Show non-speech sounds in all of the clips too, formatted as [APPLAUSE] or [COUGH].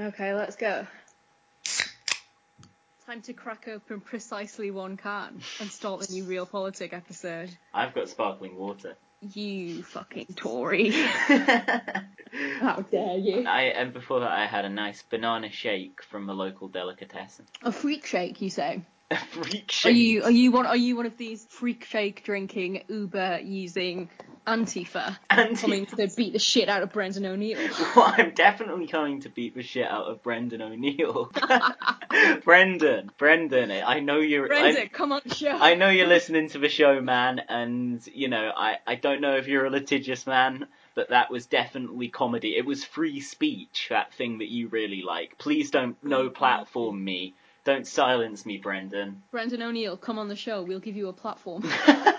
Okay, let's go. Time to crack open precisely one can and start the new Real Politic episode. I've got sparkling water. You fucking Tory. [LAUGHS] How dare you? I and before that I had a nice banana shake from a local delicatessen. A freak shake, you say? [LAUGHS] A freak shake. Are you are you one are you one of these freak shake drinking Uber using Antifa Anti- coming to beat the shit out of Brendan O'Neill? [LAUGHS] Well, I'm definitely coming to beat the shit out of Brendan O'Neill. [LAUGHS] Brendan, Brendan, I know you're. Brendan, I, come on the show. I know you're listening to the show, man, and you know I, I don't know if you're a litigious man, but that was definitely comedy. It was free speech, that thing that you really like. Please don't no platform me. Don't silence me, Brendan. Brendan O'Neill, come on the show. We'll give you a platform.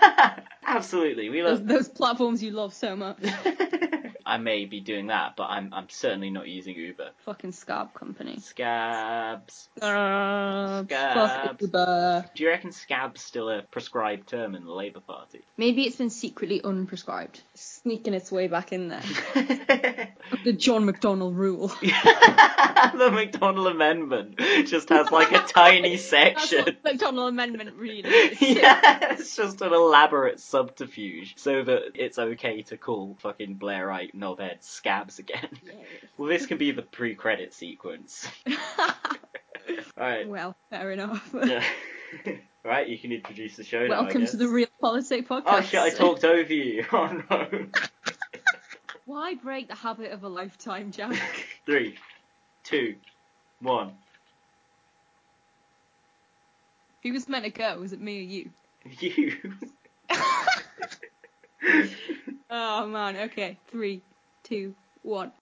[LAUGHS] Absolutely, we those, love. those platforms you love so much. [LAUGHS] I may be doing that, but I'm I'm certainly not using Uber. Fucking scab company. Scabs. Scabs. fuck Uber. Do you reckon scab's still a prescribed term in the Labour Party? Maybe it's been secretly unprescribed, sneaking its way back in there. [LAUGHS] The John McDonnell rule. [LAUGHS] the McDonnell Amendment just has like a tiny [LAUGHS] section. McDonnell Amendment really is. Yeah, it's just an elaborate subterfuge so that it's okay to call fucking Blairite knobheads scabs again. [LAUGHS] Well, this can be the pre-credit sequence. [LAUGHS] Alright. well, fair enough. Yeah. [LAUGHS] Right, you can introduce the show now, I Welcome to the Real Politic Podcast. Oh shit, I talked over you. Oh no. Why break the habit of a lifetime, Jack? Three, two, one. Who was meant to go? Was it me or you? You. [LAUGHS] Oh man, okay. Three, two, one.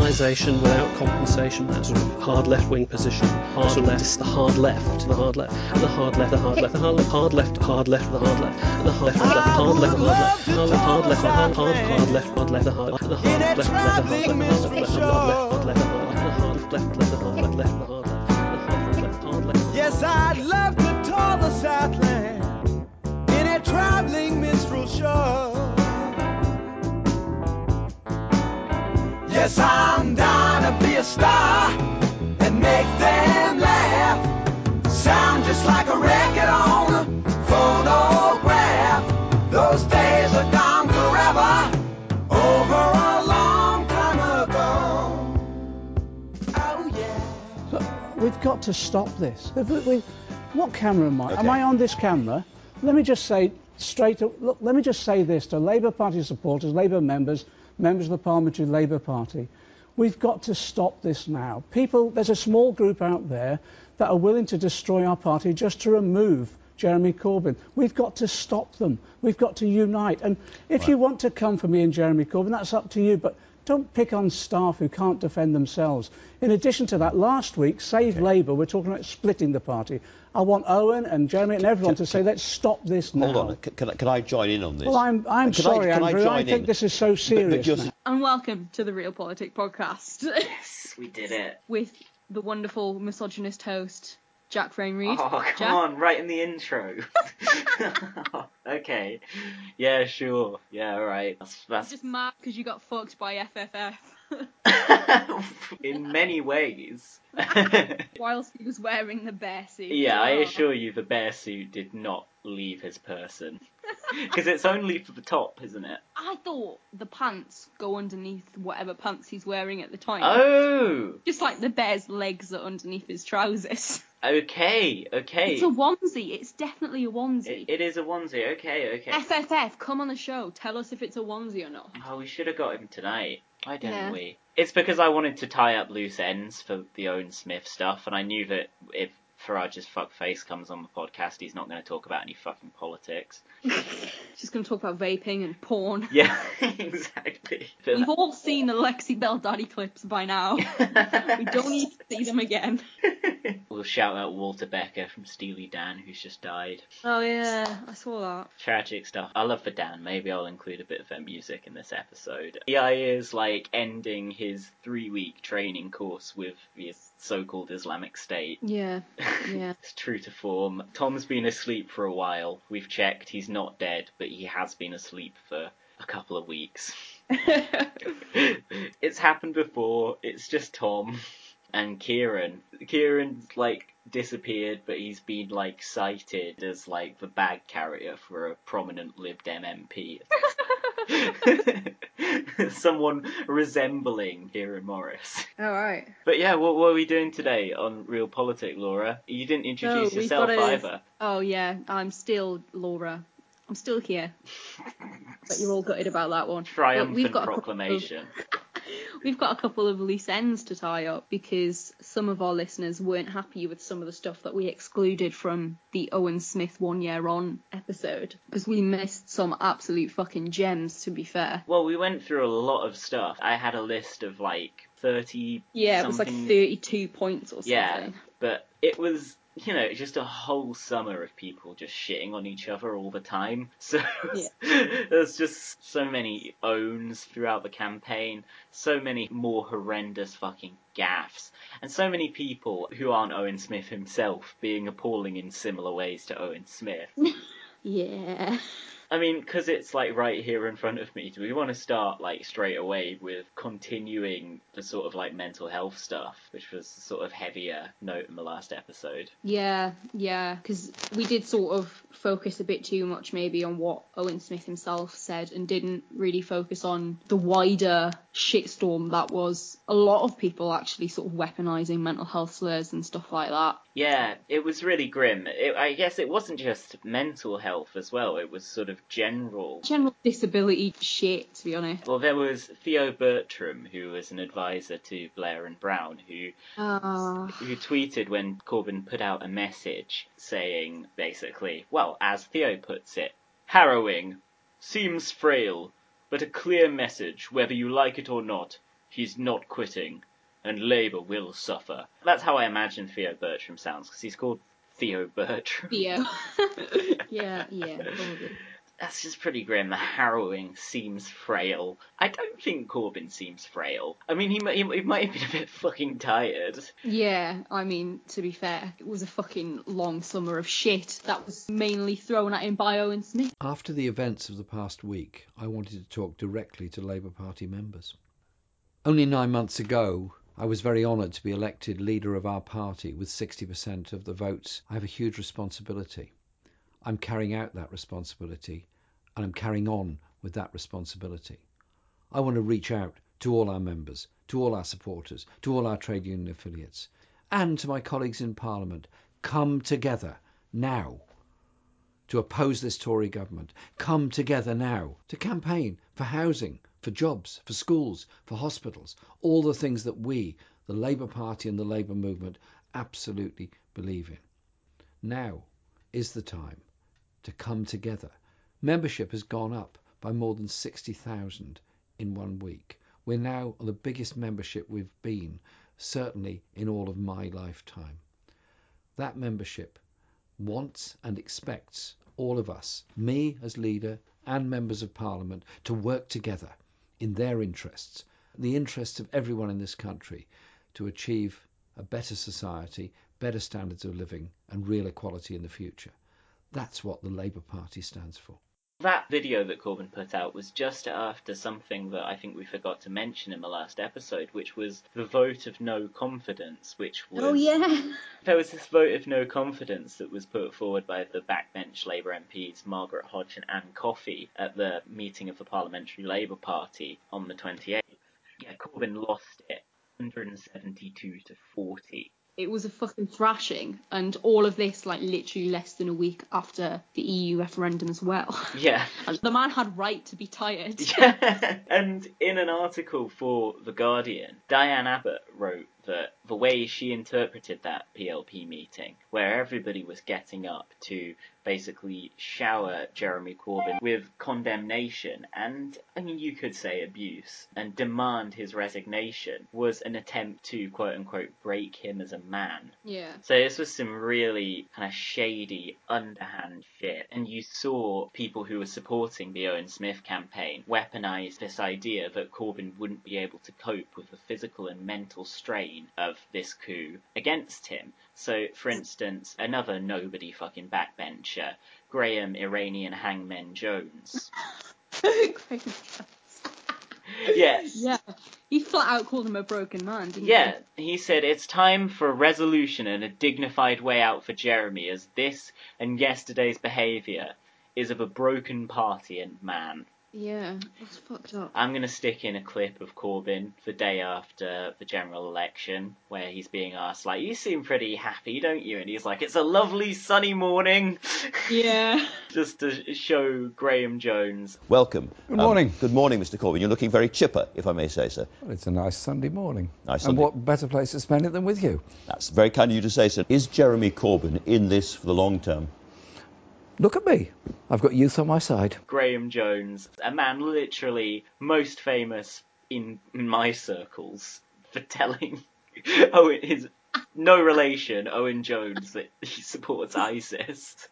nationalisation without compensation. That's sort of hard left wing position. Hard left, the hard left, the hard left, the hard left, the hard left, the hard left, hard left, hard left, the hard left, the hard left, hard left, hard left, hard left, hard left, hard hard hard left, hard left, the hard the hard left, left, the hard left, hard left, hard left, hard left, hard left, the hard left, left, the hard left, left, the hard left, the hard left, hard left. Yes, I'd love to tour the Southland in a traveling minstrel show. Yes, I'm down to be a star and make them laugh. Sound just like a record on a phonograph. Those days are gone forever, over a long time ago. Oh, yeah. Look, we've got to stop this. We- we- what camera am I? Am I on this camera? Let me just say straight. Look, let me just say this to Labour Party supporters, Labour members, members of the Parliamentary Labour Party. We've got to stop this now. People, there's a small group out there that are willing to destroy our party just to remove Jeremy Corbyn. We've got to stop them. We've got to unite. And if you want to come for me and Jeremy Corbyn, that's up to you. But don't pick on staff who can't defend themselves. In addition to that, last week, Save Labour, we're talking about splitting the party. I want Owen and Jeremy and everyone to say, let's stop this now. Hold on, can, I- can I join in on this? Well, I'm, I'm Can I- sorry, can I Andrew. I, join think in? this is so But- but serious just- And welcome to the Real Politic Podcast Yes, we did it. [LAUGHS] with the wonderful misogynist host, Jack Frame Reed. Oh, come Jack? on, right in the intro. [LAUGHS] [LAUGHS] okay. Yeah, sure. Yeah, alright. That's, I'm that's just mad because you got fucked by FFF [LAUGHS] in many ways. [LAUGHS] whilst he was wearing the bear suit. yeah, I assure you the bear suit did not leave his person. [LAUGHS] Because it's only for the top, isn't it? I thought the pants go underneath whatever pants he's wearing at the time. Oh! Just like the bear's legs are underneath his trousers. Okay, okay. It's a onesie. It's definitely a onesie. It- it is a onesie, okay, okay. FFF, come on the show. Tell us if it's a onesie or not. Oh, we should have got him tonight. Why didn't Yeah. we? It's because I wanted to tie up loose ends for the Owen Smith stuff, and I knew that if Farage's fuck face comes on the podcast, he's not going to talk about any fucking politics. [LAUGHS] She's gonna talk about vaping and porn. Yeah, [LAUGHS] exactly. We've all seen the Lexi Bell Daddy clips by now. [LAUGHS] we don't need to see them again. we'll shout out Walter Becker from Steely Dan, who's just died. Oh yeah, I saw that. Tragic stuff. I love for Dan. Maybe I'll include a bit of their music in this episode. EI is like ending his three week training course with the so called Islamic State. Yeah, yeah. [LAUGHS] it's true to form. Tom's been asleep for a while. We've checked. He's not dead, but he has been asleep for a couple of weeks. [LAUGHS] it's happened before. It's just Tom and Kieran. Kieran's like disappeared, but he's been like cited as like the bag carrier for a prominent Lib Dem MP. [LAUGHS] [LAUGHS] Someone resembling Kieran Morris. All right. But yeah, what, what are we doing today on Real Politic, Laura? You didn't introduce oh, we've yourself either. Oh yeah, I'm still Laura. I'm still here. [LAUGHS] But you're all gutted about that one. Triumphant we've got a of- proclamation. We've got a couple of loose ends to tie up because some of our listeners weren't happy with some of the stuff that we excluded from the Owen Smith one year on episode because we missed some absolute fucking gems to be fair. Well, we went through a lot of stuff. I had a list of like 30 Yeah, it was like 32 points or something. Yeah, but it was, you know, just a whole summer of people just shitting on each other all the time. [LAUGHS] So there's just so many owns throughout the campaign, so many more horrendous fucking gaffes, and so many people who aren't Owen Smith himself being appalling in similar ways to Owen Smith. [LAUGHS] Yeah. I mean, because it's like right here in front of me, do we want to start like straight away with continuing the sort of like mental health stuff, which was sort of heavier note in the last episode? Yeah, yeah, because we did sort of focus a bit too much maybe on what Owen Smith himself said and didn't really focus on the wider shitstorm that was a lot of people actually sort of weaponizing mental health slurs and stuff like that. Yeah, it was really grim. It, I guess it wasn't just mental health as well, it was sort of general. General disability shit, to be honest. Well, there was Theo Bertram, who was an advisor to Blair and Brown, who Uh, who tweeted when Corbyn put out a message saying, basically, well, as Theo puts it, harrowing, seems frail, but a clear message, whether you like it or not, he's not quitting, and Labour will suffer. That's how I imagine Theo Bertram sounds, because he's called Theo Bertram. Theo. [LAUGHS] [LAUGHS] yeah, yeah, probably. That's just pretty grim. The harrowing seems frail. I don't think Corbyn seems frail. I mean, he might, he, he might have been a bit fucking tired. Yeah, I mean, to be fair, it was a fucking long summer of shit that was mainly thrown at him by Owen Smith. After the events of the past week, I wanted to talk directly to Labour Party members. Only nine months ago, I was very honoured to be elected leader of our party with 60% of the votes. I have a huge responsibility. I'm carrying out that responsibility and I'm carrying on with that responsibility. I want to reach out to all our members, to all our supporters, to all our trade union affiliates, and to my colleagues in Parliament. Come together now to oppose this Tory government. Come together now to campaign for housing, for jobs, for schools, for hospitals, all the things that we, the Labour Party and the Labour movement, absolutely believe in. Now is the time to come together. Membership has gone up by more than 60,000 in one week. We're now the biggest membership we've been, certainly in all of my lifetime. That membership wants and expects all of us, me as leader and members of parliament, to work together in their interests, the interests of everyone in this country, to achieve a better society, better standards of living, and real equality in the future. That's what the Labour Party stands for. That video that Corbyn put out was just after something that I think we forgot to mention in the last episode, which was the vote of no confidence, which was Oh yeah. there was this vote of no confidence that was put forward by the backbench Labour MPs Margaret Hodge and Ann Coffey at the meeting of the Parliamentary Labour Party on the 28th. Yeah, Corbyn lost it 172 to 40. It was a fucking thrashing, and all of this like literally less than a week after the EU referendum as well. [LAUGHS] Yeah. The man had right to be tired. Yeah. and in an article for The Guardian, Diane Abbott wrote that the way she interpreted that PLP meeting, where everybody was getting up to basically shower Jeremy Corbyn with condemnation and, I mean, you could say abuse and demand his resignation, was an attempt to quote unquote break him as a man. Yeah. So this was some really kind of shady, underhand shit. And you saw people who were supporting the Owen Smith campaign weaponize this idea that Corbyn wouldn't be able to cope with the physical and mental strain of this coup against him. So, for instance, another nobody fucking backbencher, Graham Iranian Hangman Jones. [LAUGHS] yes. yeah. He flat out called him a broken man, didn't Yeah, he said it's time for a resolution and a dignified way out for Jeremy, as this and yesterday's behaviour is of a broken party and man. He? Yeah. That's fucked up. I'm going to stick in a clip of Corbyn the day after the general election where he's being asked, like, you seem pretty happy, don't you? And he's like, it's a lovely sunny morning. Yeah. [LAUGHS] Just to show Graham Jones. Welcome. Good morning. Um, good morning, Mr. Corbyn. You're looking very chipper, if I may say so. Well, it's a nice Sunday morning. Nice and Sunday. what better place to spend it than with you? That's very kind of you to say so. Is Jeremy Corbyn in this for the long term? Look at me. I've got youth on my side. Graham Jones, a man literally most famous in, in my circles for telling [LAUGHS] Owen his no relation Owen Jones that he supports ISIS.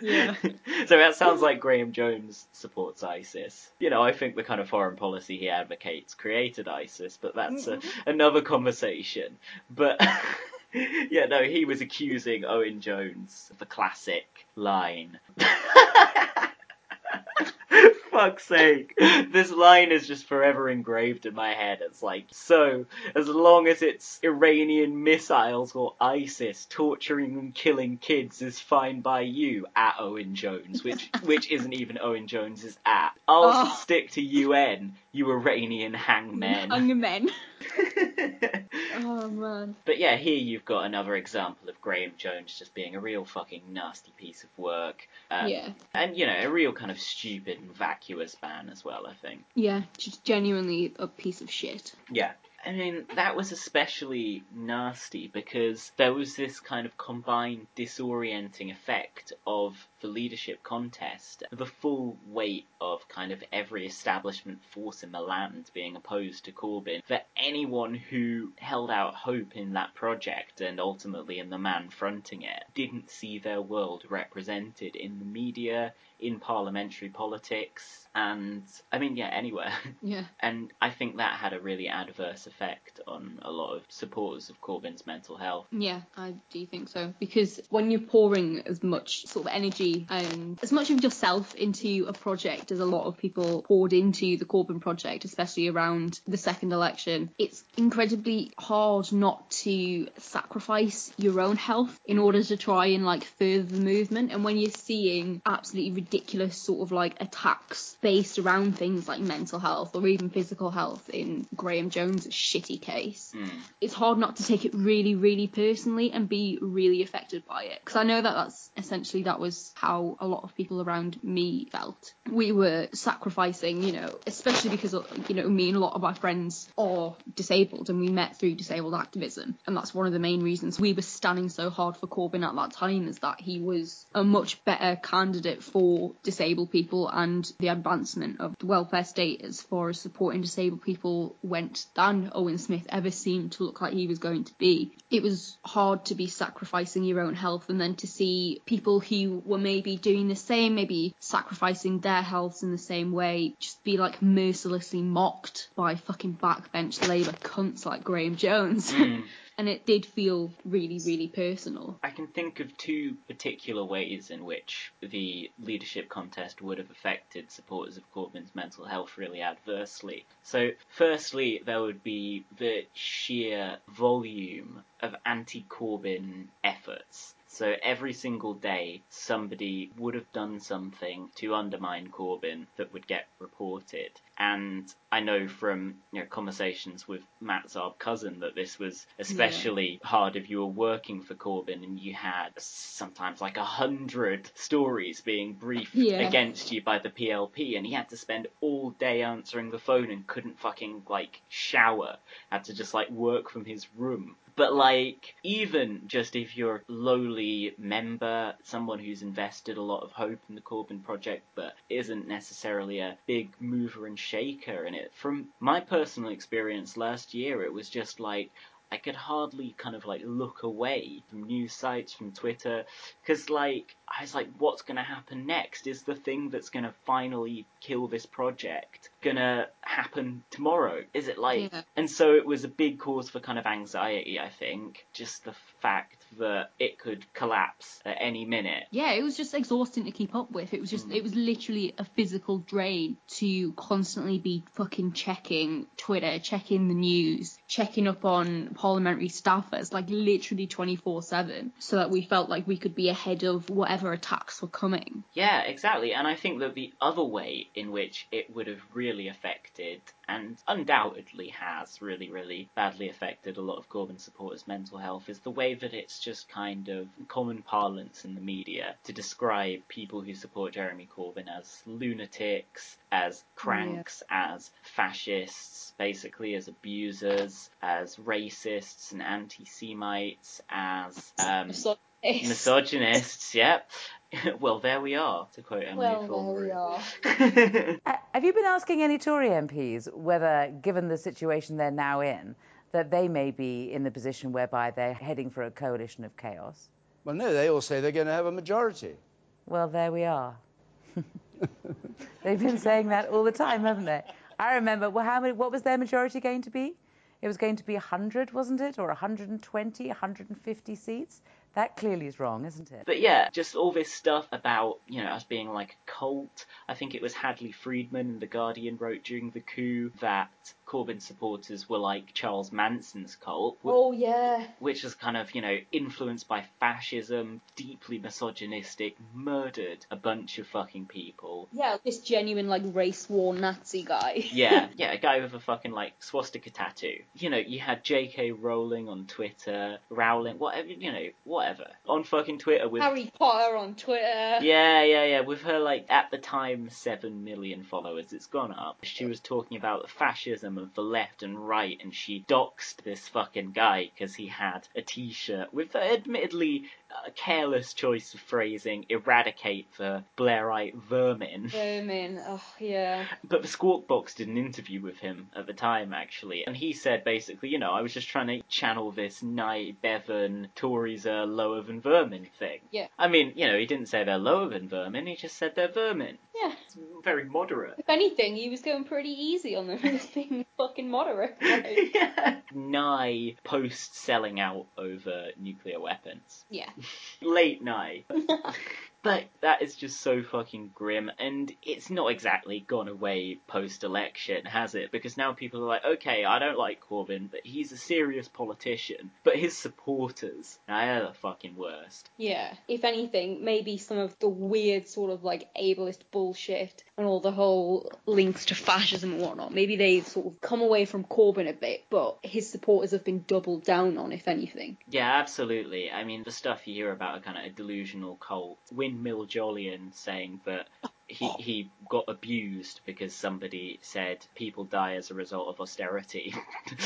Yeah. [LAUGHS] so that sounds like Graham Jones supports ISIS. You know, I think the kind of foreign policy he advocates created ISIS, but that's a, mm-hmm. another conversation. But [LAUGHS] [LAUGHS] yeah, no, he was accusing Owen Jones of the classic line. [LAUGHS] Fuck's sake. This line is just forever engraved in my head. It's like, so, as long as it's Iranian missiles or ISIS torturing and killing kids is fine by you, at Owen Jones, which [LAUGHS] which isn't even Owen Jones's at. I'll Oh. stick to UN, you Iranian hangmen. Hunger [LAUGHS] men. [LAUGHS] oh man. But yeah, here you've got another example of Graham Jones just being a real fucking nasty piece of work. Um, yeah. And, you know, a real kind of stupid and vacuous man as well, I think. Yeah. Just genuinely a piece of shit. Yeah. I mean, that was especially nasty because there was this kind of combined disorienting effect of the leadership contest. The full weight of kind of every establishment force in the land being opposed to Corbyn. For anyone who held out hope in that project and ultimately in the man fronting it didn't see their world represented in the media, in parliamentary politics, and I mean, yeah, anywhere. [LAUGHS] Yeah. And I think that had a really adverse effect on a lot of supporters of Corbyn's mental health. Yeah, I do think so. Because when you're pouring as much sort of energy and as much of yourself into a project as a lot of people poured into the Corbyn project, especially around the second election, it's incredibly hard not to sacrifice your own health in order to try and like further the movement. And when you're seeing absolutely ridiculous sort of like attacks based around things like mental health or even physical health in Graham Jones' shitty case, hmm. it's hard not to take it really, really personally and be really affected by it. Because I know that that's essentially that was how a lot of people around me felt. We were sacrificing, you know, especially because you know me and a lot of my friends are disabled and we met through disabled activism, and that's one of the main reasons we were standing so hard for Corbyn at that time is that he was a much better candidate for disabled people and the advancement of the welfare state as far as supporting disabled people went than Owen Smith ever seemed to look like he was going to be. It was hard to be sacrificing your own health and then to see people who were maybe doing the same, maybe sacrificing their healths in the same way, just be like mercilessly mocked by fucking backbench Labour cunts like Graham Jones. Mm. [LAUGHS] and it did feel really, really personal. I can think of two particular ways in which the leadership contest would have affected supporters of Corbyn's mental health really adversely. So, firstly, there would be the sheer volume of anti Corbyn efforts. So every single day, somebody would have done something to undermine Corbyn that would get reported. And I know from you know conversations with Matt Zarb-Cousin that this was especially especially hard if you were working for Corbyn and you had sometimes like a hundred stories being briefed Yeah. against you by the PLP, and he had to spend all day answering the phone and couldn't fucking like shower, had to just like work from his room. But like, even just if you're a lowly member, someone who's invested a lot of hope in the Corbyn project, but isn't necessarily a big mover and shaker in it, from my personal experience last year, it was just like, I could hardly kind of like look away from news sites, from Twitter, because like, I was like, what's gonna happen next? Is the thing that's gonna finally kill this project gonna happen tomorrow? Is it like, Yeah. and so it was a big cause for kind of anxiety, I think. Just the fact that it could collapse at any minute. Yeah, it was just exhausting to keep up with. It was just, mm. it was literally a physical drain to constantly be fucking checking Twitter, checking the news, checking up on parliamentary staffers, like literally 24 7, so that we felt like we could be ahead of whatever attacks were coming. Yeah, exactly. And I think that the other way in which it would have really affected, and undoubtedly has really, really badly affected a lot of Corbyn supporters' mental health, is the way that it's just kind of common parlance in the media to describe people who support Jeremy Corbyn as lunatics, as cranks, as fascists, basically as abusers, as racists and anti-Semites, as um, So, misogynists. Yep. [LAUGHS] well, there we are, to quote Emily well, there we are. [LAUGHS] Uh, Have you been asking any Tory MPs whether, given the situation they're now in, that they may be in the position whereby they're heading for a coalition of chaos? Well, no, they all say they're going to have a majority. Well, there we are. [LAUGHS] They've been saying that all the time, haven't they? I remember. Well, how many? What was their majority going to be? It was going to be 100, wasn't it, or 120, 150 seats? That clearly is wrong, isn't it? But yeah, just all this stuff about, you know, us being like a cult. I think it was Hadley Freeman in The Guardian wrote during the coup that Corbyn supporters were like Charles Manson's cult. Oh, yeah. which is kind of, you know, influenced by fascism, deeply misogynistic, murdered a bunch of fucking people. Yeah, this genuine, like, race war Nazi guy. [LAUGHS] Yeah, yeah, a guy with a fucking like swastika tattoo. You know, you had J.K. Rowling on Twitter, Rowling, whatever, you know, whatever, on fucking Twitter with. Harry Potter on Twitter. Yeah, yeah, yeah. With her, like, at the time, 7 million followers. It's gone up. She was talking about the fascism of the left and right, and she doxed this fucking guy because he had a t shirt with, admittedly, a careless choice of phrasing eradicate the Blairite vermin. Vermin. Oh, yeah. But the Squawk Box did an interview with him at the time, actually, and he said basically, you know, I was just trying to channel this Nye Bevan Tories are lower than vermin thing. Yeah. I mean, you know, he didn't say they're lower than vermin, he just said they're vermin. Yeah. It's very moderate. If anything, he was going pretty easy on them. He was [LAUGHS] being fucking moderate. Like, [LAUGHS] yeah. Nye post selling out over nuclear weapons. yeah. [LAUGHS] Late Nye. [LAUGHS] But that is just so fucking grim, and it's not exactly gone away post election, has it? Because now people are like, okay, I don't like Corbyn, but he's a serious politician. But his supporters, now they're the fucking worst. Yeah. If anything, maybe some of the weird sort of like ableist bullshit and all the whole links to fascism and whatnot, maybe they've sort of come away from Corbyn a bit, but his supporters have been doubled down on, if anything. Yeah, absolutely. I mean, the stuff you hear about a kind of a delusional cult. Windmill Jolyon saying that he, he got abused because somebody said people die as a result of austerity. [LAUGHS]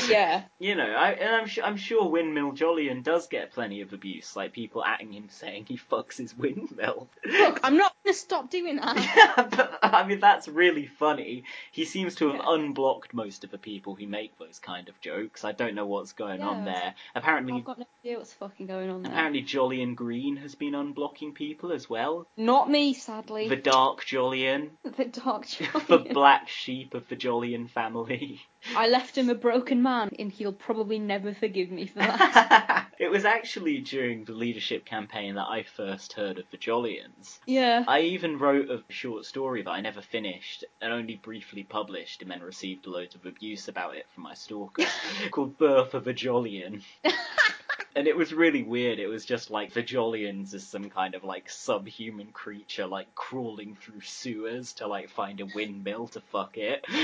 Yeah. [LAUGHS] You know, I, and I'm sure I'm sure Windmill Jolyon does get plenty of abuse, like people atting him saying he fucks his windmill. Look, I'm not gonna stop doing that. [LAUGHS] yeah, but I mean that's really funny. He seems to have Yeah. unblocked most of the people who make those kind of jokes. I don't know what's going on there. Apparently, I've got no idea what's fucking going on there. apparently Jolyon Green has been unblocking people as well. Not me, sadly. The Dark Jolyon, [LAUGHS] The dark [LAUGHS] the Jolyon. black sheep of the Jolyon family. I left him a broken man, and he'll probably never forgive me for that. [LAUGHS] it was actually during the leadership campaign that I first heard of the Jolyons. yeah. I even wrote a short story that I never finished and only briefly published and then received loads of abuse about it from my stalker called Birth of a Jolyon. And it was really weird. It was just like the Jolyons as some kind of like subhuman creature like crawling through sewers to like find a windmill to fuck it. [LAUGHS]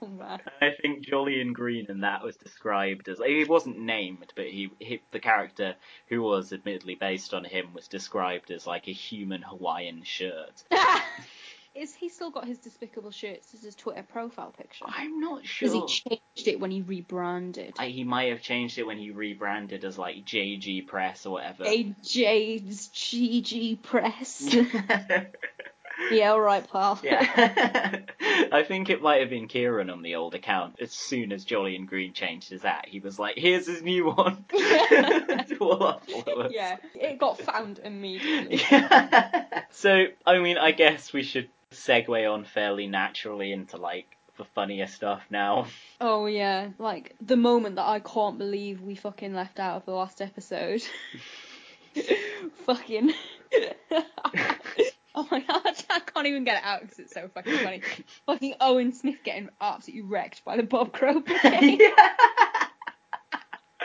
Oh man. I think Jolyon Green and that was described as he wasn't named, but he, he the character who was admittedly based on him was described as like a human Hawaiian shirt. [LAUGHS] Is he still got his despicable shirts as his Twitter profile picture? I'm not Because sure. he changed it when he rebranded. I, he might have changed it when he rebranded as like JG Press or whatever. AJ's GG Press. [LAUGHS] yeah, alright, pal. [LAUGHS] Yeah. [LAUGHS] I think it might have been Kieran on the old account. As soon as Jolyon Green changed his at, he was like, here's his new one. to all our followers. yeah, it got found immediately. Yeah. so, I mean, I guess we should segue on fairly naturally into like the funnier stuff now. [LAUGHS] Oh yeah, like the moment that I can't believe we fucking left out of the last episode. [LAUGHS] fucking. [LAUGHS] oh my god, I can't even get it out because it's so fucking funny. fucking Owen Smith getting absolutely wrecked by the Bob Crow brigade.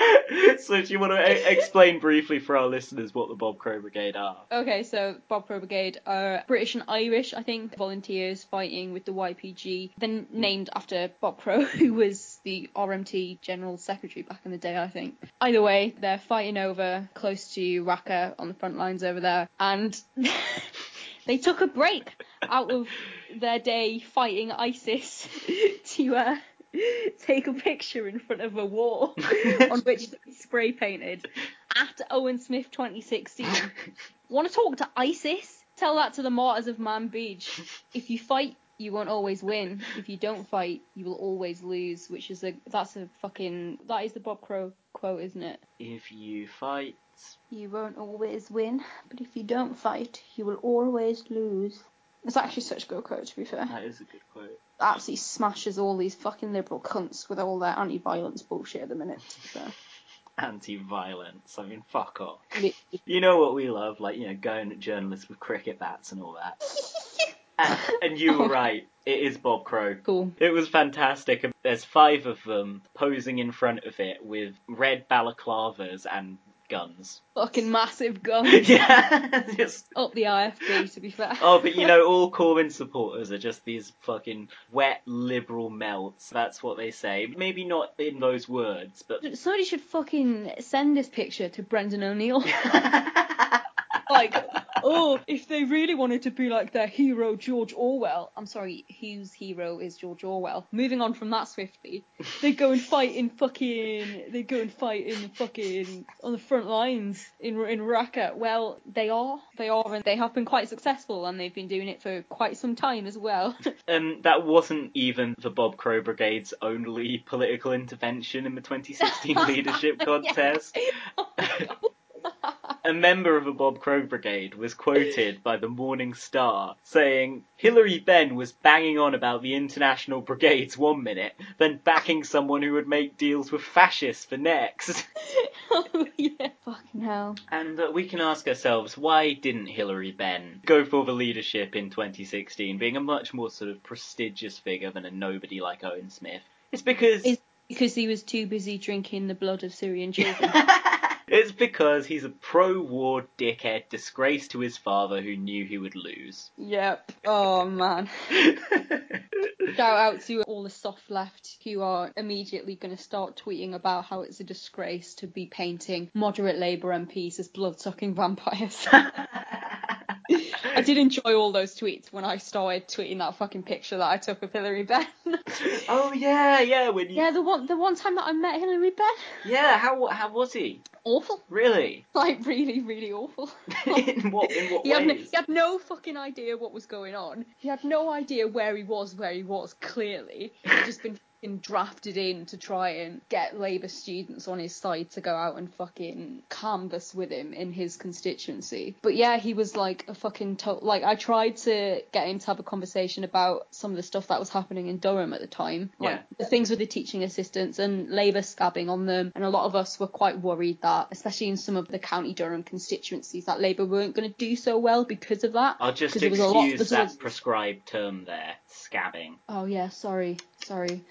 [LAUGHS] so, do you want to explain briefly for our listeners what the Bob Crow Brigade are? Okay, so Bob Crow Brigade are British and Irish, I think, volunteers fighting with the YPG. Then named after Bob Crow, [LAUGHS] who was the RMT General Secretary back in the day, I think. Either way, they're fighting over close to Raqqa on the front lines over there, and [LAUGHS] they took a break out of their day fighting ISIS to uh, [LAUGHS] take a picture in front of a wall [LAUGHS] on which they spray painted at Owen Smith 2016. [LAUGHS] Want to talk to ISIS? Tell that to the martyrs of Manbij. If you fight, you won't always win. If you don't fight, you will always lose. Which is a that's a fucking that is the Bob Crow quote, isn't it? If you fight. You won't always win, but if you don't fight, you will always lose. It's actually such a good quote, to be fair. That is a good quote. Absolutely smashes all these fucking liberal cunts with all their anti-violence bullshit at the minute. So. Anti-violence. I mean, fuck off. You know what we love, like you know, going at journalists with cricket bats and all that. [LAUGHS] and, and you were right. It is Bob Crow. Cool. It was fantastic. There's five of them posing in front of it with red balaclavas and guns. Fucking massive [LAUGHS] guns. yeah. [LAUGHS] Just- Up the IFB, to be fair. Oh, but you know, [LAUGHS] all Corbyn supporters are just these fucking wet liberal melts. That's what they say. Maybe not in those words, but Somebody should fucking send this picture to Brendan O'Neill. Like, oh, if they really wanted to be like their hero George Orwell, I'm sorry, whose hero is George Orwell? Moving on from that swiftly, they go and fight in fucking, they go and fight in fucking on the front lines in in Raqqa. Well, they are, they are, and they have been quite successful, and they've been doing it for quite some time as well. [LAUGHS] um, that wasn't even the Bob Crow Brigade's only political intervention in the 2016 [LAUGHS] leadership contest. [LAUGHS] A member of the Bob Crow Brigade was quoted by the Morning Star saying, Hilary Benn was banging on about the international brigades one minute, then backing someone who would make deals with fascists for next. [LAUGHS] [LAUGHS] oh yeah, fucking hell. And uh, we can ask ourselves, why didn't Hilary Benn go for the leadership in 2016, being a much more sort of prestigious figure than a nobody like Owen Smith? It's because. It's because he was too busy drinking the blood of Syrian children. [LAUGHS] It's because he's a pro-war dickhead, disgrace to his father who knew he would lose. Yep. Oh man. [LAUGHS] Shout out to all the soft left who are immediately going to start tweeting about how it's a disgrace to be painting moderate Labour MPs as blood-sucking vampires. [LAUGHS] I did enjoy all those tweets when I started tweeting that fucking picture that I took of Hilary Benn. oh yeah, yeah. When you... yeah, the one the one time that I met Hilary Benn. Yeah, how how was he? Awful. Really? [LAUGHS] Like really, really awful. [LAUGHS] in what in what [LAUGHS] He had, no, ways? he had no fucking idea what was going on. He had no idea where he was, where he was, clearly. He'd just been fucking drafted in to try and get Labour students on his side to go out and fucking canvass with him in his constituency. But yeah, he was like a fucking to- like I tried to get him to have a conversation about some of the stuff that was happening in Durham at the time. Like Yeah. the things with the teaching assistants and Labour scabbing on them and a lot of us were quite worried that, especially in some of the County Durham constituencies, that Labour weren't going to do so well because of that. I'll just 'Cause there was a lot- excuse that was- prescribed term there, scabbing. Oh yeah, sorry, sorry.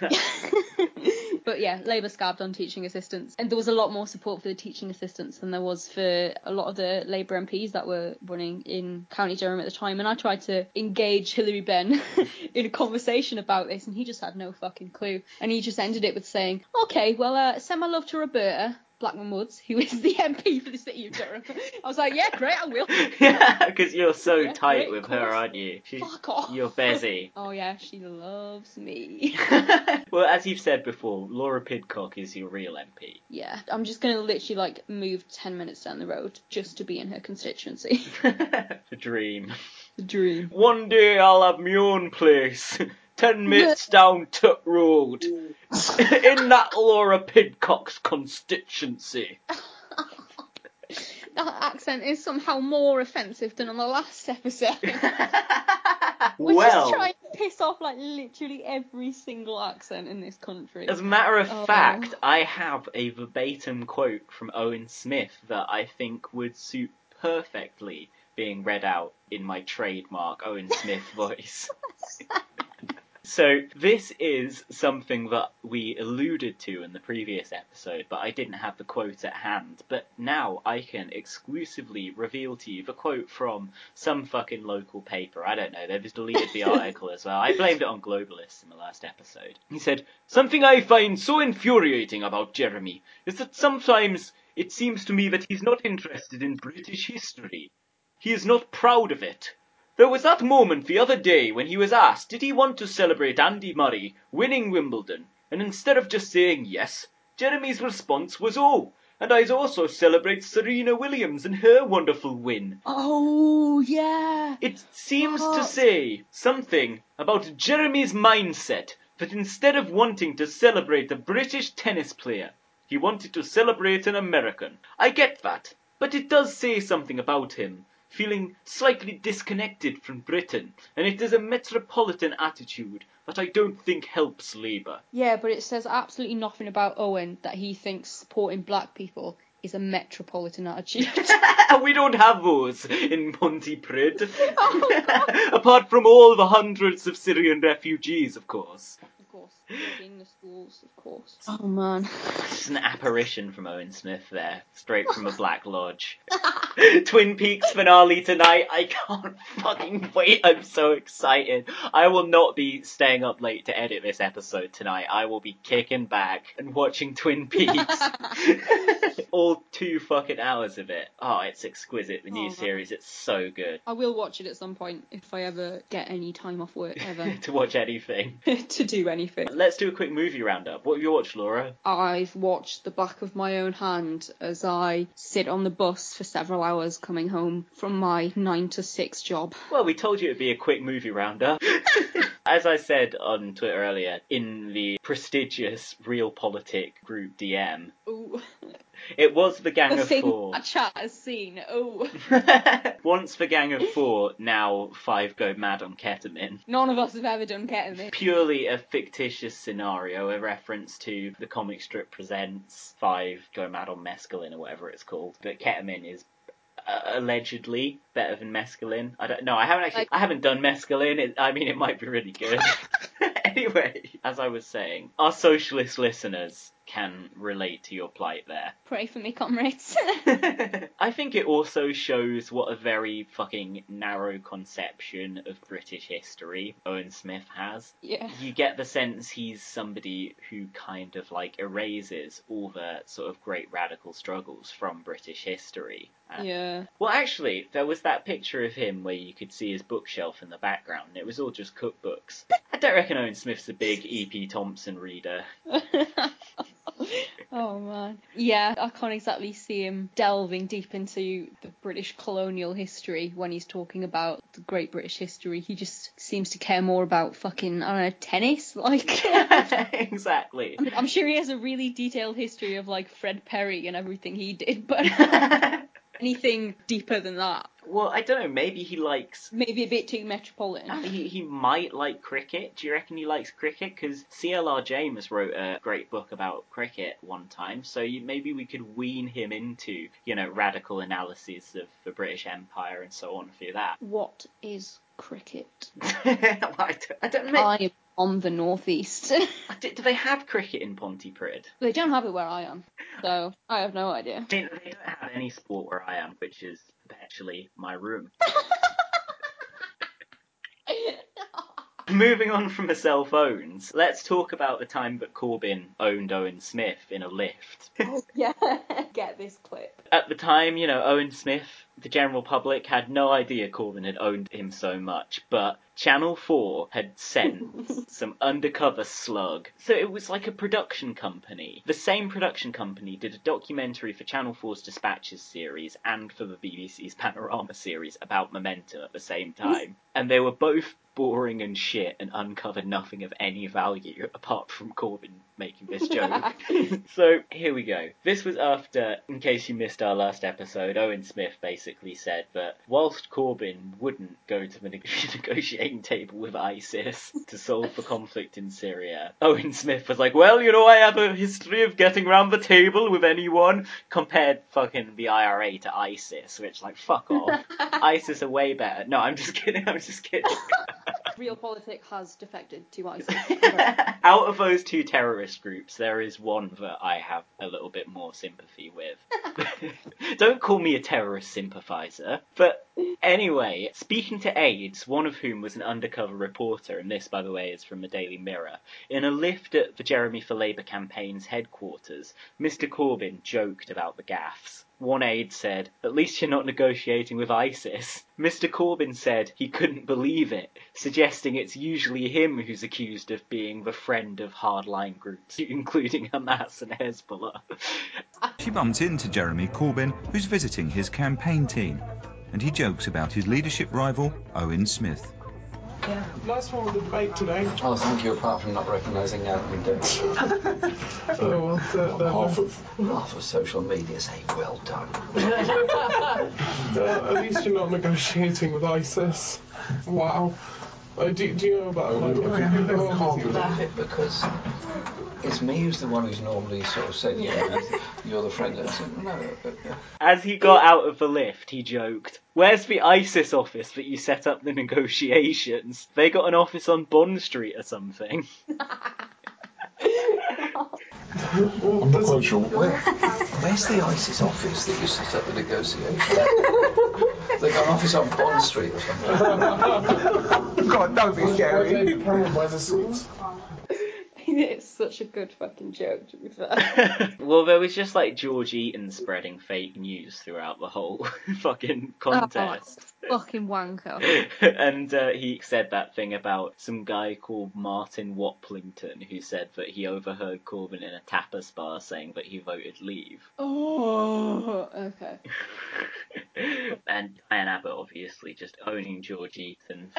[LAUGHS] but yeah, Labour scabbed on teaching assistants, and there was a lot more support for the teaching assistants than there was for a lot of the Labour MPs that were running in County Durham at the time. And I tried to engage Hilary Benn [LAUGHS] in a conversation about this, and he just had no fucking clue. And he just ended it with saying, "Okay, well, uh, send my love to Roberta." Blackman Woods, who is the [LAUGHS] MP for the city of Durham. I was like, yeah, great, I will. [LAUGHS] yeah, because you're so Yeah, tight great, with her, aren't you? She- Fuck off. You're busy. [LAUGHS] Oh yeah, she loves me. well, as you've said before, Laura Pidcock is your real MP. yeah, I'm just gonna literally like move ten minutes down the road just to be in her constituency. the dream. the dream. One day I'll have my own place. Ten minutes down Tut Road. in that Laura Pidcock's constituency. [LAUGHS] That accent is somehow more offensive than on the last episode. [LAUGHS] We're well, just trying to piss off like literally every single accent in this country. as a matter of Oh. fact, I have a verbatim quote from Owen Smith that I think would suit perfectly being read out in my trademark Owen Smith [LAUGHS] voice. So this is something that we alluded to in the previous episode, but I didn't have the quote at hand. But now I can exclusively reveal to you the quote from some fucking local paper. I don't know, they've just deleted the [LAUGHS] article as well. I blamed it on globalists in the last episode. He said, Something I find so infuriating about Jeremy is that sometimes it seems to me that he's not interested in British history. He is not proud of it. There was that moment the other day when he was asked did he want to celebrate Andy Murray winning Wimbledon, and instead of just saying yes, Jeremy's response was oh, and I'd also celebrate Serena Williams and her wonderful win. Oh yeah. It seems to say something about Jeremy's mindset that instead of wanting to celebrate a British tennis player, he wanted to celebrate an American. I get that, but it does say something about him, feeling slightly disconnected from Britain, and it is a metropolitan attitude that I don't think helps Labour. Yeah, but it says absolutely nothing about Owen that he thinks supporting black people is a metropolitan attitude. [LAUGHS] [LAUGHS] we don't have those in Pontypridd. Oh, [LAUGHS] Apart from all the hundreds of Syrian refugees, of course. Of course, in the schools, of course. Oh man. It's an apparition from Owen Smith there, straight from a [LAUGHS] Black Lodge. [LAUGHS] Twin Peaks finale tonight. I can't fucking wait. I'm so excited. I will not be staying up late to edit this episode tonight. I will be kicking back and watching Twin Peaks. [LAUGHS] All two fucking hours of it. Oh, it's exquisite. The new Oh, series. It's so good. I will watch it at some point if I ever get any time off work [LAUGHS] ever to watch anything. [LAUGHS] to do anything. Let's do a quick movie roundup. What have you watched, Laura? I've watched the back of my own hand as I sit on the bus for several hours coming home from my 9 to 6 job. Well, we told you it'd be a quick movie roundup. [LAUGHS] As I said on Twitter earlier, in the prestigious Real Realpolitik group DM, Ooh. It was the Gang The of Four. that chat has seen. Oh. [LAUGHS] [LAUGHS] Once the Gang of Four, now five go mad on ketamine. None of us have ever done ketamine. Purely a fictitious scenario, a reference to the comic strip presents five go mad on mescaline or whatever it's called. But ketamine is uh, allegedly better than mescaline. I don't know. I haven't actually. Like- I haven't done mescaline. It, I mean, it might be really good. [LAUGHS] anyway, as I was saying, our socialist listeners can relate to your plight there. Pray for me, comrades. [LAUGHS] [LAUGHS] I think it also shows what a very fucking narrow conception of British history Owen Smith has. yeah. You get the sense he's somebody who kind of like erases all the sort of great radical struggles from British history. And- Yeah. Well, actually, there was that picture of him where you could see his bookshelf in the background. and It was all just cookbooks. I don't reckon Owen Smith's a big E.P. Thompson reader. [LAUGHS] [LAUGHS] oh man. Yeah, I can't exactly see him delving deep into the British colonial history when he's talking about the great British history. He just seems to care more about fucking, I don't know, tennis? [LAUGHS] Like. [LAUGHS] exactly. I'm sure he has a really detailed history of like Fred Perry and everything he did, but anything deeper than that, well, I don't know. Maybe he likes maybe a bit too metropolitan. Ah, he, he might like cricket. Do you reckon he likes cricket? Because C.L.R. James wrote a great book about cricket one time, so you, maybe we could wean him into, you know, radical analyses of the British Empire and so on through that. What is cricket? [LAUGHS] I don't, I don't know. I'm on the northeast. [LAUGHS] Do, do they have cricket in Pontypridd? they don't have it where I am, so I have no idea. I they don't have any sport where I am, which is perpetually my room. [LAUGHS] Moving on from the cell phones, let's talk about the time that Corbyn owned Owen Smith in a lift. Oh, yeah, [LAUGHS] get this clip. At the time, you know, Owen Smith, the general public had no idea Corbyn had owned him so much, but Channel 4 had sent [LAUGHS] some undercover slug. So it was like a production company. The same production company did a documentary for Channel 4's Dispatches series and for the BBC's Panorama series about Momentum at the same [LAUGHS] time. And they were both boring and shit and uncovered nothing of any value apart from Corbyn making this joke. [LAUGHS] so here we go. This was after, in case you missed our last episode, Owen Smith basically said that whilst Corbyn wouldn't go to the [LAUGHS] negotiating table with ISIS to solve the conflict in Syria, Owen Smith was like, well, you know, I have a history of getting round the table with anyone, compared fucking the IRA to ISIS, which, like, fuck off. [LAUGHS] ISIS are way better. No, I'm just kidding, [LAUGHS] I'm just kidding. Realpolitik has defected to ISIS. [LAUGHS] [LAUGHS] Out of those two terrorist groups, there is one that I have a little bit more sympathy with. [LAUGHS] Don't call me a terrorist sympathizer. But anyway, speaking to aides, one of whom was an undercover reporter, and this, by the way, is from the Daily Mirror, in a lift at the Jeremy for Labour campaign's headquarters, Mr. Corbyn joked about the gaffes. One aide said, At least you're not negotiating with ISIS. Mr. Corbyn said he couldn't believe it, suggesting it's usually him who's accused of being the friend of hardline groups, [LAUGHS] including Hamas and Hezbollah. She bumped into Jeremy Corbyn, who's visiting his campaign team, and he jokes about his leadership rival, Owen Smith. Nice one with the debate today. Oh, thank you, apart from not recognising out windows. Oh, well, the, the, half, of, half of social media say, well done. [LAUGHS] Uh, at least you're not negotiating with ISIS. Wow. Uh, do, do you know about like, I if you- can't believe it because it's me who's the one who's normally sort of said, yeah, you're the friend. I said, no, As he got out of the lift, he joked, Where's the ISIS office that you set up the negotiations? They got an office on Bond Street or something. [LAUGHS] [LAUGHS] I'm not quite sure. Where, where's the ISIS office that you set up the negotiation? they got an office on Bond Street or something. [LAUGHS] God, don't be scary. David the seats. It's such a good fucking joke, to be fair. [LAUGHS] well, there was just like George Eaton spreading fake news throughout the whole [LAUGHS] fucking contest. Oh, fucking wanker. [LAUGHS] and uh, he said that thing about some guy called Martin Waplington who said that he overheard Corbyn in a tapas bar saying that he voted leave. Oh, okay. and Diane Abbott obviously just owning George Eaton.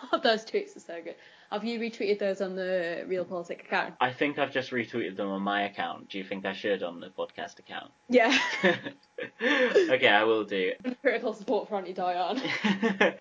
[LAUGHS] those tweets are so good. Have you retweeted those on the Realpolitik account? I think I've just retweeted them on my account. Do you think I should on the podcast account? Yeah. [LAUGHS] okay, I will do. [LAUGHS] Critical support for Auntie Diane.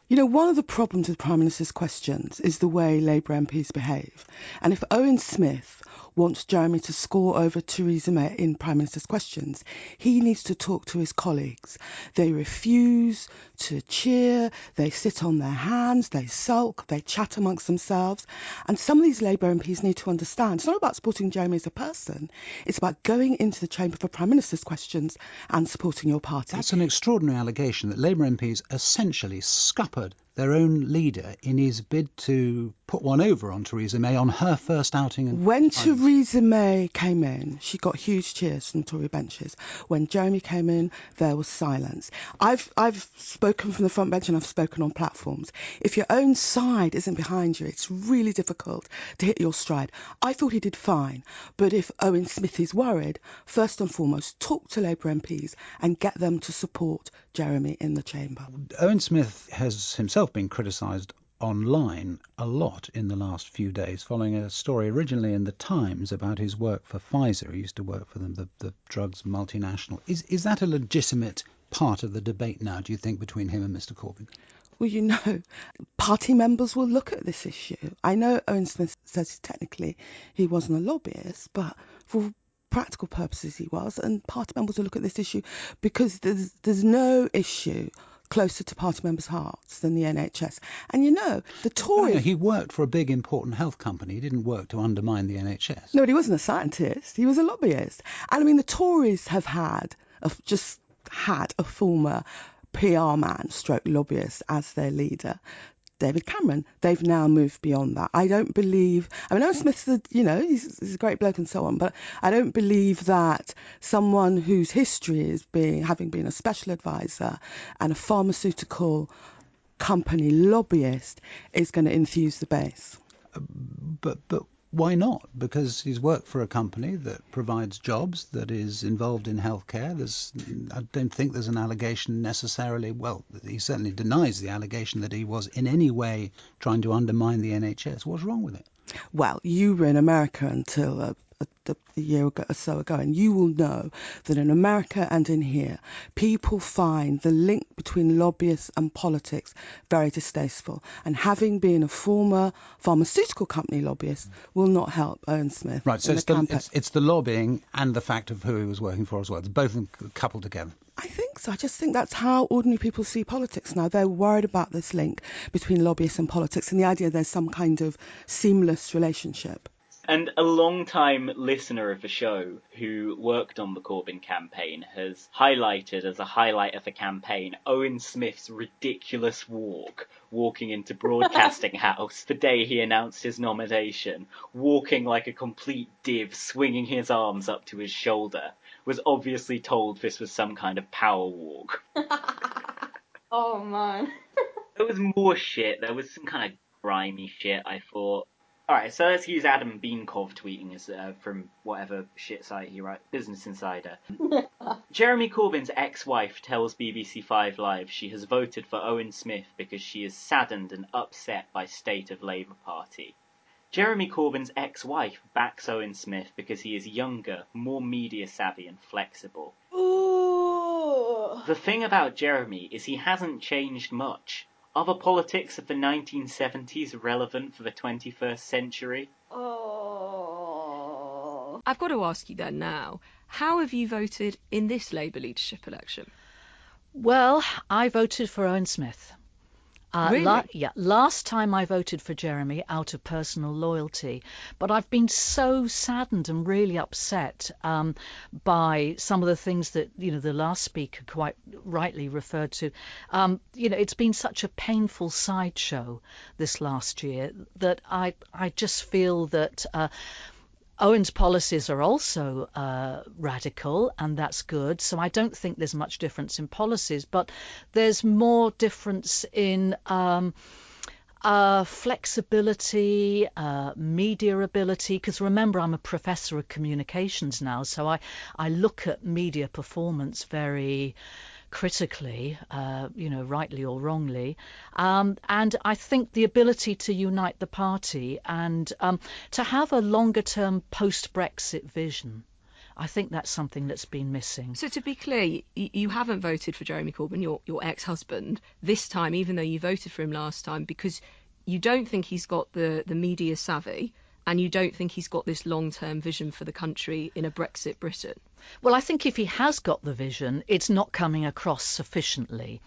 You know, one of the problems with Prime Minister's questions is the way Labour MPs behave. And if Owen Smith wants Jeremy to score over Theresa May in Prime Minister's questions, he needs to talk to his colleagues. They refuse to cheer, they sit on their hands, they sulk, they chat amongst themselves. And some of these Labour MPs need to understand it's not about supporting Jeremy as a person, it's about going into the chamber for Prime Minister's questions and supporting your party. That's an extraordinary allegation that Labour MPs essentially scuppered their own leader in his bid to put one over on Theresa May on her first outing. And When Theresa May came in, she got huge cheers from Tory benches. When Jeremy came in, there was silence. I've I've spoken from the front bench and I've spoken on platforms. If your own side isn't behind you, it's really difficult to hit your stride. I thought he did fine, but if Owen Smith is worried, first and foremost, talk to Labour MPs and get them to support Jeremy in the chamber. Owen Smith has himself been criticised online a lot in the last few days, following a story originally in the Times about his work for Pfizer. He used to work for them, the, the drugs multinational. Is is that a legitimate part of the debate now? Do you think between him and Mr. Corbyn? Well, you know, party members will look at this issue. I know Owen Smith says technically he wasn't a lobbyist, but for practical purposes he was, and party members will look at this issue because there's there's no issue closer to party members' hearts than the NHS. And you know, the Oh, Tories. yeah, he worked for a big, important health company. He didn't work to undermine the NHS. No, but he wasn't a scientist. He was a lobbyist. And I mean, the Tories have had, a, just had a former PR man, stroke lobbyist, as their leader. David Cameron. They've now moved beyond that. I don't believe. I mean, Owen Smith's, a, you know, he's, he's a great bloke and so on, but I don't believe that someone whose history is being having been a special advisor and a pharmaceutical company lobbyist is going to infuse the base. Uh, but but why not? Because he's worked for a company that provides jobs, that is involved in healthcare. There's, I don't think there's an allegation necessarily. Well, he certainly denies the allegation that he was in any way trying to undermine the NHS. What's wrong with it? Well, you were in America until a, a, a year ago, or so ago, and you will know that in America and in here, people find the link between lobbyists and politics very distasteful. And having been a former pharmaceutical company lobbyist will not help Owen Smith. Right. So it's the the, it's, it's the lobbying and the fact of who he was working for as well. It's both of them coupled together. I think so. I just think that's how ordinary people see politics now. They're worried about this link between lobbyists and politics and the idea there's some kind of seamless relationship. And a long-time listener of the show who worked on the Corbyn campaign has highlighted as a highlight of the campaign Owen Smith's ridiculous walk, walking into Broadcasting [LAUGHS] House the day he announced his nomination, walking like a complete div, swinging his arms up to his shoulder, was obviously told this was some kind of power walk. [LAUGHS] Oh man. There was more shit. There was some kind of grimy shit. I thought. All right, so let's use Adam Bienkov tweeting as uh, from whatever shit site he writes, Business Insider. [LAUGHS] Jeremy Corbyn's ex-wife tells BBC Five Live she has voted for Owen Smith because she is saddened and upset by state of Labour Party. Jeremy Corbyn's ex-wife backs Owen Smith because he is younger, more media savvy and flexible. Ooh. The thing about Jeremy is he hasn't changed much. Are the politics of the 1970s relevant for the 21st century? Oh. I've got to ask you then now, how have you voted in this Labour leadership election? Well, I voted for Owen Smith. Uh, Really? la- yeah, last time I voted for Jeremy out of personal loyalty, but I've been so saddened and really upset um, by some of the things that you know the last speaker quite rightly referred to. Um, you know, it's been such a painful sideshow this last year that I I just feel that. Uh, Owen's policies are also uh, radical, and that's good. So I don't think there's much difference in policies, but there's more difference in um, uh, flexibility, uh, media ability. Because remember, I'm a professor of communications now, so I, I look at media performance very critically, uh, you know, rightly or wrongly. Um, and I think the ability to unite the party and um, to have a longer term post Brexit vision. I think that's something that's been missing. So to be clear, you, haven't voted for Jeremy Corbyn, your your ex-husband, this time, even though you voted for him last time, because you don't think he's got the the media savvy, and you don't think he's got this long-term vision for the country in a Brexit Britain. Well, I think if he has got the vision, it's not coming across sufficiently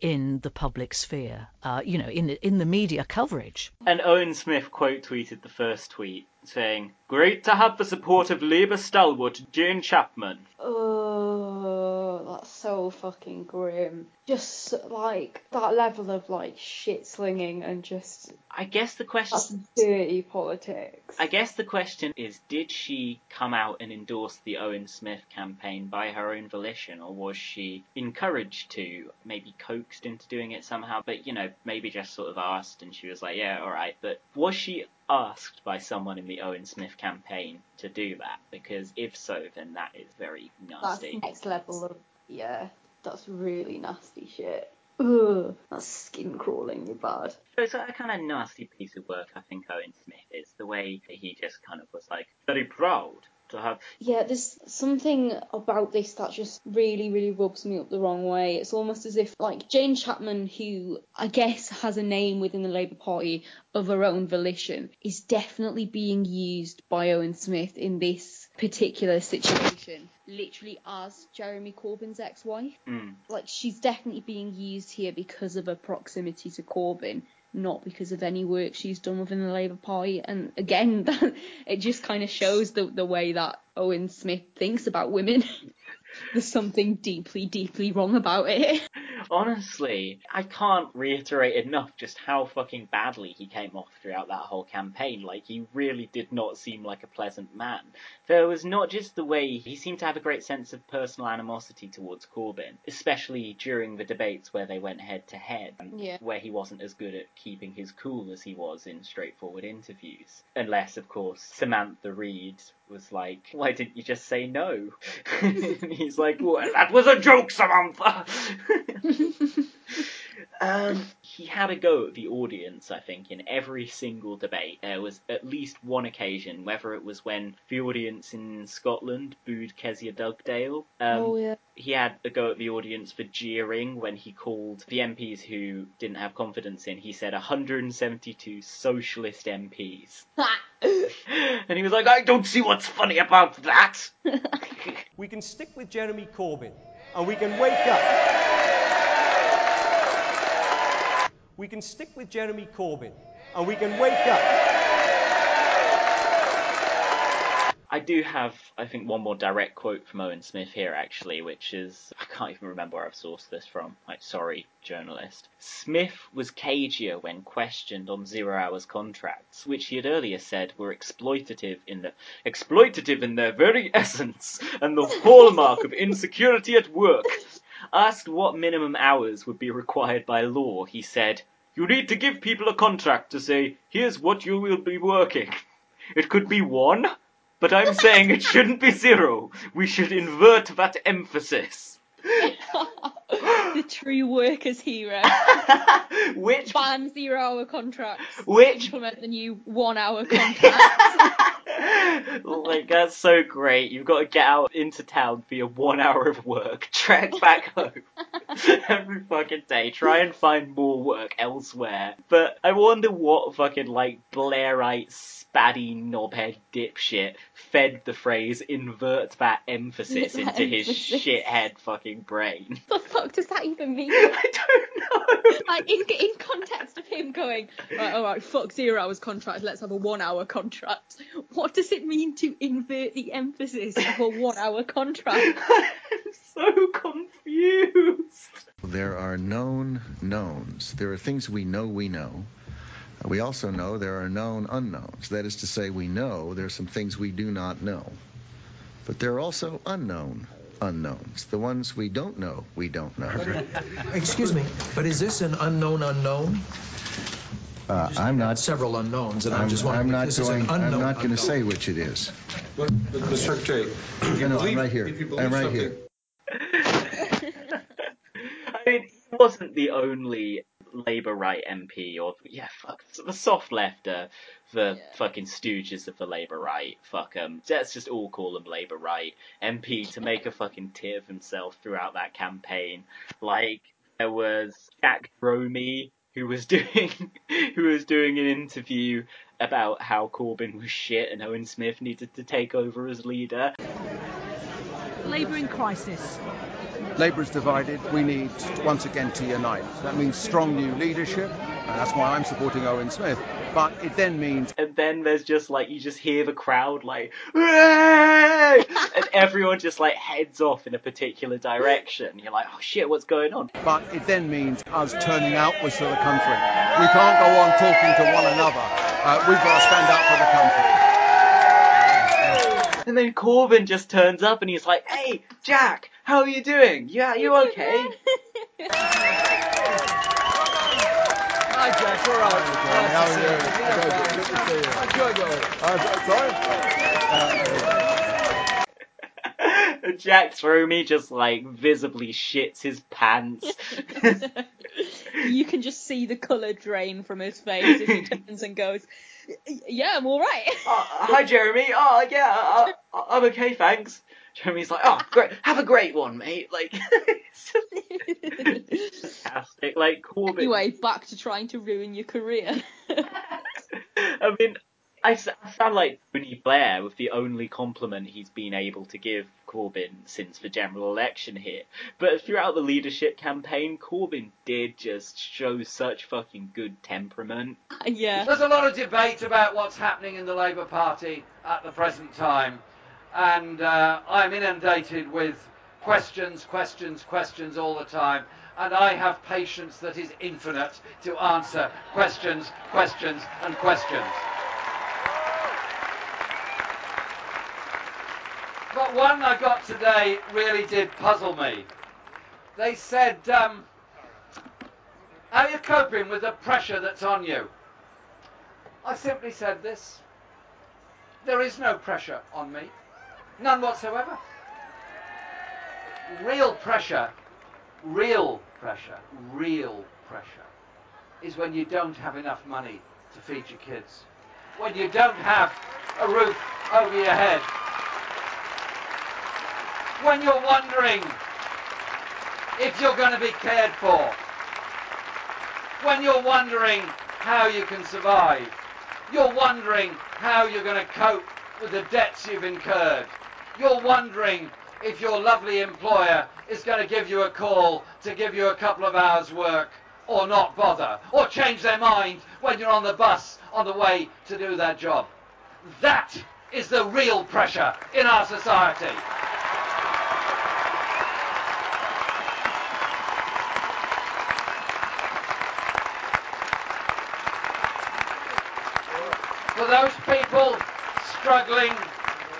in the public sphere, uh, you know, in the, in the media coverage. And Owen Smith quote tweeted the first tweet saying, Great to have the support of Labour stalwart Jane Chapman. Oh, that's so fucking grim. Just like that level of like shit slinging and just I guess the question that's dirty politics. I guess the question is did she come out and endorse the Owen Smith campaign by her own volition or was she encouraged to, maybe coaxed into doing it somehow, but you know, maybe just sort of asked and she was like, yeah, alright, but was she asked by someone in the Owen Smith campaign to do that? Because if so, then that is very nasty. That's next level of yeah. That's really nasty shit. Ugh, that's skin crawling you bad. So it's a kind of nasty piece of work, I think, Owen Smith is. The way that he just kind of was like, very proud to have. Yeah, there's something about this that just really, really rubs me up the wrong way. It's almost as if, like, Jane Chapman, who I guess has a name within the Labour Party of her own volition, is definitely being used by Owen Smith in this particular situation, literally as Jeremy Corbyn's ex wife. Mm. Like, she's definitely being used here because of her proximity to Corbyn. Not because of any work she's done within the Labour Party, and again, [LAUGHS] that, it just kind of shows the the way that Owen Smith thinks about women. [LAUGHS] There's something deeply, deeply wrong about it. [LAUGHS] Honestly, I can't reiterate enough just how fucking badly he came off throughout that whole campaign. Like, he really did not seem like a pleasant man. There was not just the way he seemed to have a great sense of personal animosity towards Corbyn, especially during the debates where they went head to head, where he wasn't as good at keeping his cool as he was in straightforward interviews. Unless, of course, Samantha Reid was like, why didn't you just say no? [LAUGHS] and he's like, well, that was a joke, Samantha! [LAUGHS] Um, he had a go at the audience, I think, in every single debate. There was at least one occasion, whether it was when the audience in Scotland booed Kezia Dugdale. Um, Oh, yeah. He had a go at the audience for jeering when he called the MPs who didn't have confidence in, he said 172 socialist MPs. [LAUGHS] and he was like, I don't see what's funny about that. [LAUGHS] We can stick with Jeremy Corbyn and we can wake up. We can stick with Jeremy Corbyn and we can wake up. I do have, I think, one more direct quote from Owen Smith here, actually, which is I can't even remember where I've sourced this from. Like, sorry, journalist. Smith was cagier when questioned on zero hours contracts, which he had earlier said were exploitative in the exploitative in their very [LAUGHS] essence and the hallmark of insecurity at work. Asked what minimum hours would be required by law, he said, "You need to give people a contract to say, here's what you will be working. It could be one." But I'm saying it shouldn't be zero. We should invert that emphasis. [LAUGHS] the true workers' hero. [LAUGHS] Which ban zero hour contracts. Which- implement the new one hour contract. [LAUGHS] [LAUGHS] Oh like that's so great. You've got to get out into town for your one hour of work, [LAUGHS] trek back home [LAUGHS] every fucking day, try and find more work elsewhere. But I wonder what fucking like Blairite spaddy knobhead dipshit fed the phrase invert that emphasis into his shithead fucking brain. What the fuck does that even mean? I don't know. Like in in context of him going, right, all right, fuck zero hours contract, let's have a one hour contract. What does it mean to invert the emphasis of a one hour contract? [LAUGHS] I'm so confused. There are known knowns. There are things we know we know. We also know there are known unknowns. That is to say, we know there are some things we do not know. But there are also unknown unknowns. The ones we don't know, we don't know. [LAUGHS] Excuse me, but is this an unknown unknown? Uh, I'm not. Several unknowns, and I'm, I'm, just wondering I'm if not this is going. an I'm not going to say which it is. But, but Mr. Secretary, you No, no, I'm right here. if you believe I'm right something, here. [LAUGHS] I mean, he wasn't the only Labour right MP, or yeah, fuck the soft left, uh, the fucking stooges of the Labour right. Fuck 'em. Let's just all call them Labour right MP to make a fucking tit of himself throughout that campaign. Like there was Jack Dromey who was [LAUGHS] doing who was doing an interview about how Corbyn was shit and Owen Smith needed to take over as leader. Labour in crisis. Labour is divided. We need once again to unite. That means strong new leadership, and that's why I'm supporting Owen Smith. But it then means And then there's just like you just hear the crowd like [LAUGHS] and everyone just like heads off in a particular direction. You're like, oh shit, what's going on? but it then means us turning outwards to the country. We can't go on talking to one another. Uh, we've got to stand up for the country. And then Corbyn just turns up and he's like, hey, Jack, how are you doing? Yeah, you okay? [LAUGHS] Hi, Jack. All right. How And [LAUGHS] Jack Dromey just like visibly shits his pants. [LAUGHS] you can just see the colour drain from his face as he turns and goes, "Yeah, I'm all right." Uh, hi, Jeremy. Oh, yeah, uh, uh, I'm okay, thanks. Jeremy's like, oh, great. Have a great one, mate. Like, [LAUGHS] fantastic. Like Corbyn. Anyway, back to trying to ruin your career. [LAUGHS] I mean, I, sound like Tony Blair with the only compliment he's been able to give Corbyn since the general election here. But throughout the leadership campaign, Corbyn did just show such fucking good temperament. yeah. There's a lot of debate about what's happening in the Labour Party at the present time, and uh, I'm inundated with questions, questions, questions all the time, and I have patience that is infinite to answer questions, questions, and questions. But one I got today really did puzzle me. They said, um, How are you coping with the pressure that's on you? I simply said this there is no pressure on me, none whatsoever. Real pressure, real pressure, real pressure is when you don't have enough money to feed your kids, when you don't have a roof over your head, when you're wondering if you're going to be cared for, when you're wondering how you can survive, you're wondering how you're going to cope with the debts you've incurred, you're wondering if your lovely employer is going to give you a call to give you a couple of hours work or not bother or change their mind when you're on the bus on the way to do that job. That is the real pressure in our society. For those people struggling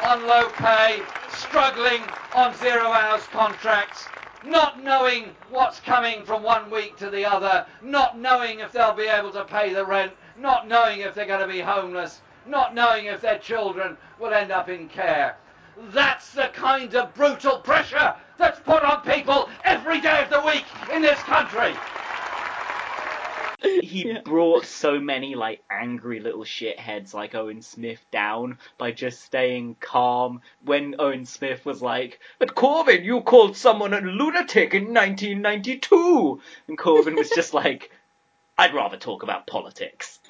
on low pay, struggling on zero hours contracts, not knowing what's coming from one week to the other, not knowing if they'll be able to pay the rent, not knowing if they're going to be homeless, not knowing if their children will end up in care. That's the kind of brutal pressure that's put on people every day of the week in this country. [LAUGHS] He brought so many like angry little shitheads like Owen Smith down by just staying calm when Owen Smith was like, But Corbyn, you called someone a lunatic in 1992! And Corbyn was just like, I'd rather talk about politics.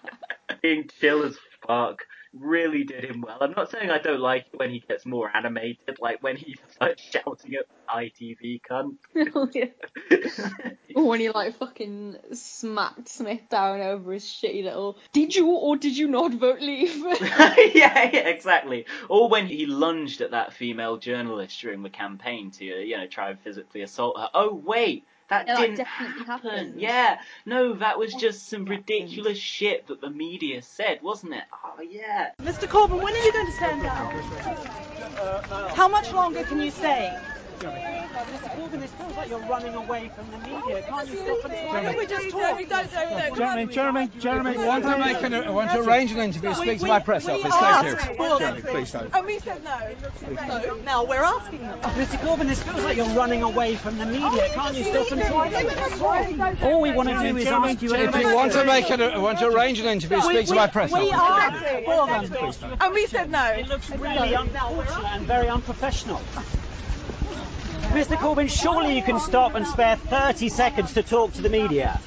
[LAUGHS] Being chill as fuck really did him well. I'm not saying I don't like it when he gets more animated, like when he starts shouting at ITV cunt. [LAUGHS] Oh, yeah. [LAUGHS] Or when he like fucking smacked Smith down over his shitty little did you or did you not vote leave? [LAUGHS] yeah, yeah, exactly. Or when he lunged at that female journalist during the campaign to, you know, try and physically assault her. Oh, wait, that Yeah, didn't definitely happen. happened. Yeah, no, that was just some ridiculous shit that the media said, wasn't it? Oh, yeah. Mr. Corbyn, when are you going to stand down? How much longer can you stay? Mr. Corbyn, this feels like you're running away from the media. Can't you stop and Can we just talk? Jeremy, Jeremy, Jeremy, I want to make an, I want to arrange an interview. Speak to my press office. Thank you. Jeremy, please don't. And we said no. No. Now we're asking them. Mr. Corbyn, this feels like you're running away from the media. Can't you stop and try? All we want to do is Jeremy, ask you Jeremy, I want to make an, I want to arrange an interview. Speak to my press We office. asked for them. And we said no. It looks really unfortunate and very unprofessional. Mr. Corbyn, surely you can stop and spare 30 seconds to talk to the media.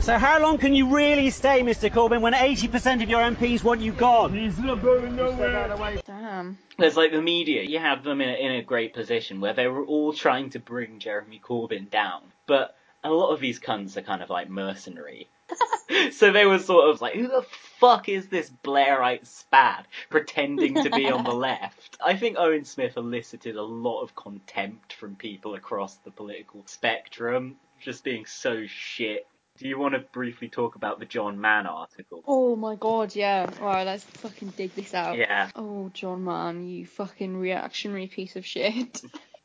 So how long can you really stay, Mr. Corbyn, when 80% of your MPs want you gone? He's not going nowhere. Damn. There's like the media, you have them in a, in a great position where they were all trying to bring Jeremy Corbyn down, but a lot of these cunts are kind of like mercenary. [LAUGHS] so they were sort of like, who the fuck is this Blairite spad pretending to be on the [LAUGHS] left? I think Owen Smith elicited a lot of contempt from people across the political spectrum, just being so shit. Do you want to briefly talk about the John Mann article? Oh my god, yeah. Alright, let's fucking dig this out. Yeah. Oh, John Mann, you fucking reactionary piece of shit. [LAUGHS]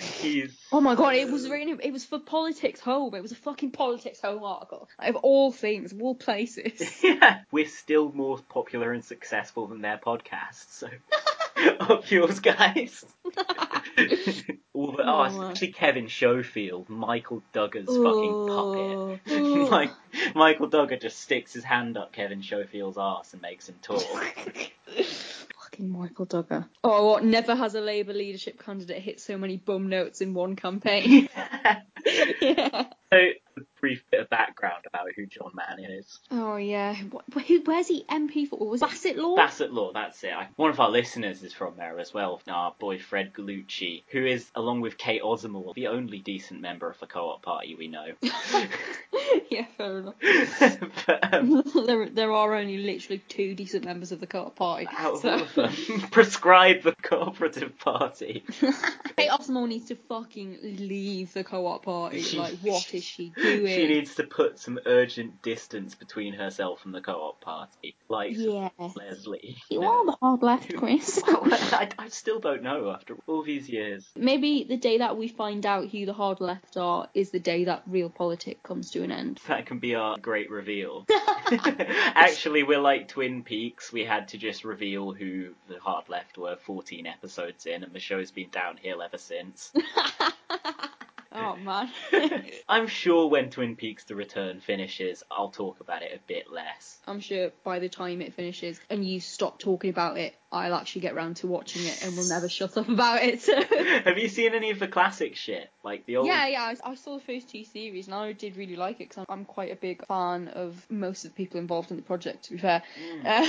He's Oh my god, it was really, it was for Politics Home. It was a fucking Politics Home article. Of all things, of all places. [LAUGHS] yeah, we're still more popular and successful than their podcast, so [LAUGHS] up yours, guys. [LAUGHS] All the, Oh, oh, wow. Kevin Schofield, Michael Dugher's Oh. fucking puppet. like Michael Dugher just sticks his hand up Kevin Schofield's ass and makes him talk. Fucking Michael Dugher. Oh, what? Never has a Labour leadership candidate hit so many bum notes in one campaign. [LAUGHS] [LAUGHS] yeah. So, a brief bit of background about who John Mann is. Oh yeah. Wh- who, where's he MP for? Was Bassetlaw? Bassett Law, that's it. I, one of our listeners is from there as well, our boy Fred Gallucci, who is, along with Kate Osamor, the only decent member of the Co-op Party we know. [LAUGHS] yeah, fair enough. [LAUGHS] but, um, [LAUGHS] there, there are only literally two decent members of the Co-op Party. out so- of them, prescribe the Cooperative Party. Kate Osamor needs to fucking leave the Co-op Party. Like, what is she doing? [LAUGHS] She needs to put some urgent distance between herself and the Co-op Party, like Yeah. Leslie. You are the hard left, [LAUGHS] Chris. [LAUGHS] I, I still don't know after all these years. Maybe the day that we find out who the hard left are is the day that real politics comes to an end. That can be our great reveal. Actually, we're like Twin Peaks. We had to just reveal who the hard left were 14 episodes in, and the show's been downhill ever since. Oh [LAUGHS] man. [LAUGHS] I'm sure when Twin Peaks The Return finishes, I'll talk about it a bit less. I'm sure by the time it finishes and you stop talking about it, I'll actually get round to watching it and we'll never shut up about it. [LAUGHS] Have you seen any of the classic shit? Like the old. Yeah, yeah, I, I saw the first two series and I did really like it because I'm, I'm quite a big fan of most of the people involved in the project, to be fair. Uh,